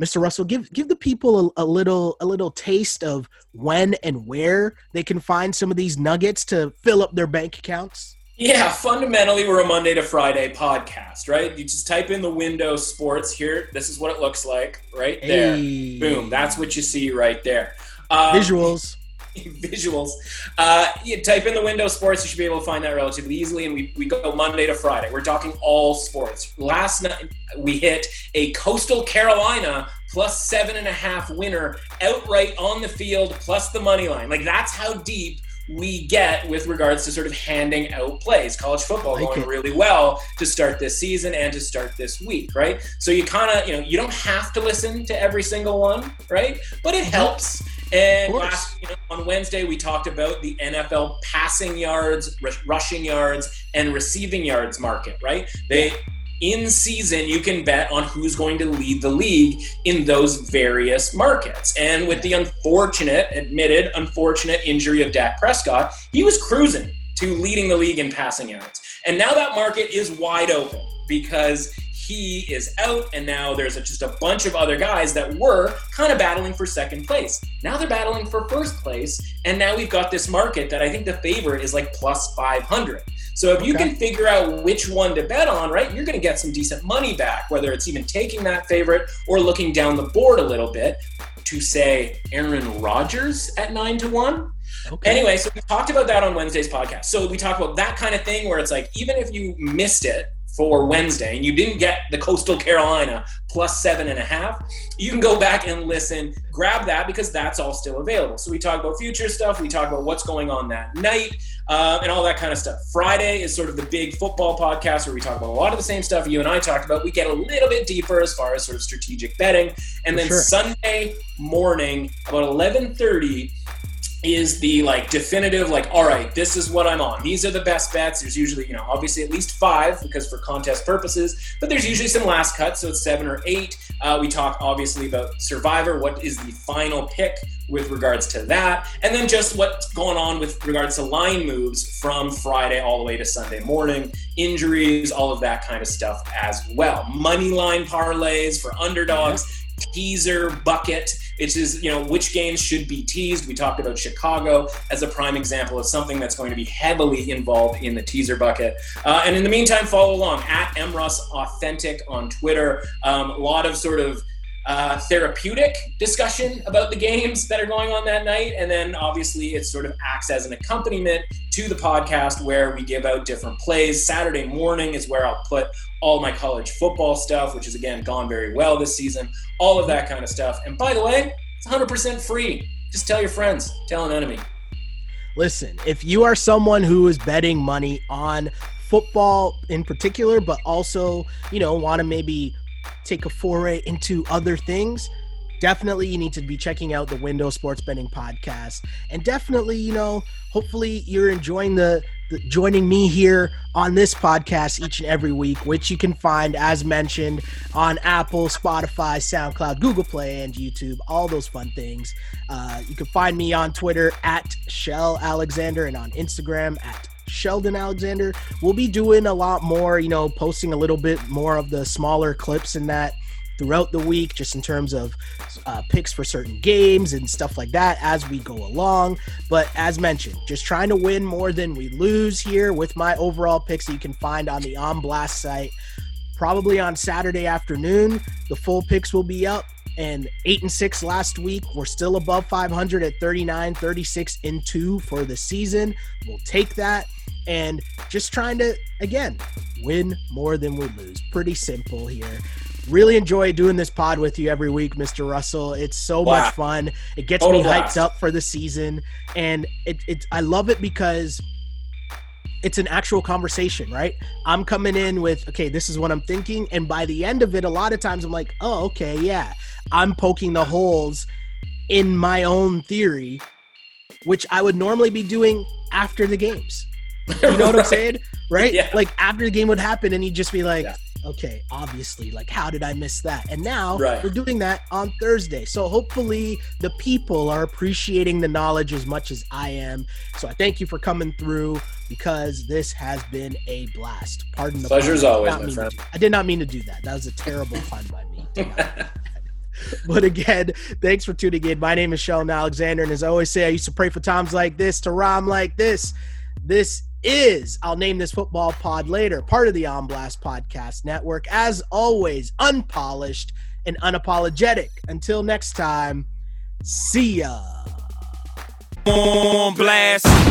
Mr. Russell, give give the people a, a little a little taste of when and where they can find some of these nuggets to fill up their bank accounts. Yeah, fundamentally, we're a Monday to Friday podcast, right? You just type in the window sports here. This is what it looks like right there. Hey. Boom. That's what you see right there. Um, visuals. visuals. Uh, you type in the window sports, you should be able to find that relatively easily. And we, we go Monday to Friday. We're talking all sports. Last night, we hit a Coastal Carolina plus seven and a half winner outright on the field, plus the money line. Like, that's how deep we get with regards to sort of handing out plays. College football Like going it. really well to start this season and to start this week, right? So you kind of, you know, you don't have to listen to every single one, right? But it mm-hmm. helps. And last, you know, on Wednesday, we talked about the NFL passing yards, r- rushing yards, and receiving yards market, right? They in season you can bet on who's going to lead the league in those various markets. And with the unfortunate, admitted unfortunate injury of Dak Prescott, he was cruising to leading the league in passing yards. And now that market is wide open because he is out, and now there's just a bunch of other guys that were kind of battling for second place. Now they're battling for first place, and now we've got this market that I think the favorite is like plus 500. So if you Okay. can figure out which one to bet on, right, you're going to get some decent money back, whether it's even taking that favorite or looking down the board a little bit to say Aaron Rodgers at nine to one. Okay. Anyway, so we talked about that on Wednesday's podcast. So we talked about that kind of thing where it's like, even if you missed it for Wednesday and you didn't get the Coastal Carolina plus seven and a half, you can go back and listen, grab that because that's all still available. So we talk about future stuff, we talk about what's going on that night, uh, and all that kind of stuff. Friday is sort of the big football podcast where we talk about a lot of the same stuff you and I talked about. We get a little bit deeper as far as sort of strategic betting, and For then sure. Sunday morning about eleven thirty is the like definitive like all right this is what i'm on. These are the best bets. There's usually you know obviously at least five because for contest purposes but there's usually some last cuts so it's seven or eight. Uh, we talk obviously about survivor what is the final pick with regards to that and then just what's going on with regards to line moves from friday all the way to sunday morning injuries all of that kind of stuff as well. Money line parlays for underdogs teaser bucket which is you know which games should be teased. We talked about chicago as a prime example of something that's going to be heavily involved in the teaser bucket. Uh, and in the meantime follow along at mruss authentic on twitter. Um, a lot of sort of uh, therapeutic discussion about the games that are going on that night and then obviously it sort of acts as an accompaniment to the podcast where we give out different plays saturday morning is where i'll put all my college football stuff which has again gone very well this season all of that kind of stuff. And by the way, it's 100% free. Just tell your friends, tell an enemy. Listen, if you are someone who is betting money on football in particular, but also, you know, want to maybe take a foray into other things, definitely you need to be checking out the Window Sports Betting podcast. And definitely, you know, hopefully you're enjoying the, the joining me here on this podcast each and every week, which you can find as mentioned on Apple, Spotify, SoundCloud, Google Play, and YouTube, all those fun things. Uh, you can find me on Twitter at Shell Alexander and on Instagram at Sheldon Alexander. We'll be doing a lot more, you know, posting a little bit more of the smaller clips in that throughout the week, just in terms of uh, picks for certain games and stuff like that as we go along. But as mentioned, just trying to win more than we lose here with my overall picks that you can find on the On Blast site. probably on Saturday afternoon. The full picks will be up. And eight and six last week. We're still above 500 at 39, 36 and two for the season. We'll take that. And just trying to, again, win more than we lose. Pretty simple here. Really enjoy doing this pod with you every week, Mr. Russell. It's so wow. much fun. It gets Total me hyped up for the season. And it, it, I love it because – it's an actual conversation, right? I'm coming in with, okay, this is what I'm thinking. And by the end of it, a lot of times I'm like, oh, okay, yeah. I'm poking the holes in my own theory, which I would normally be doing after the games. You know what I'm saying? Right? Yeah. Like after the game would happen and he'd just be like, yeah okay, obviously, like how did I miss that? And now right. we're doing that on Thursday. So hopefully the people are appreciating the knowledge as much as I am. So I thank you for coming through because this has been a blast. Pardon the pleasure as always, my friend. I did not mean to do that. That was a terrible pun by me. but again, thanks for tuning in. My name is Sheldon Alexander, and as I always say, I used to pray for times like this to rhyme like this. This is I'll name this football pod later, part of the On Blast Podcast Network. As always, unpolished and unapologetic. Until next time, see ya. On Blast.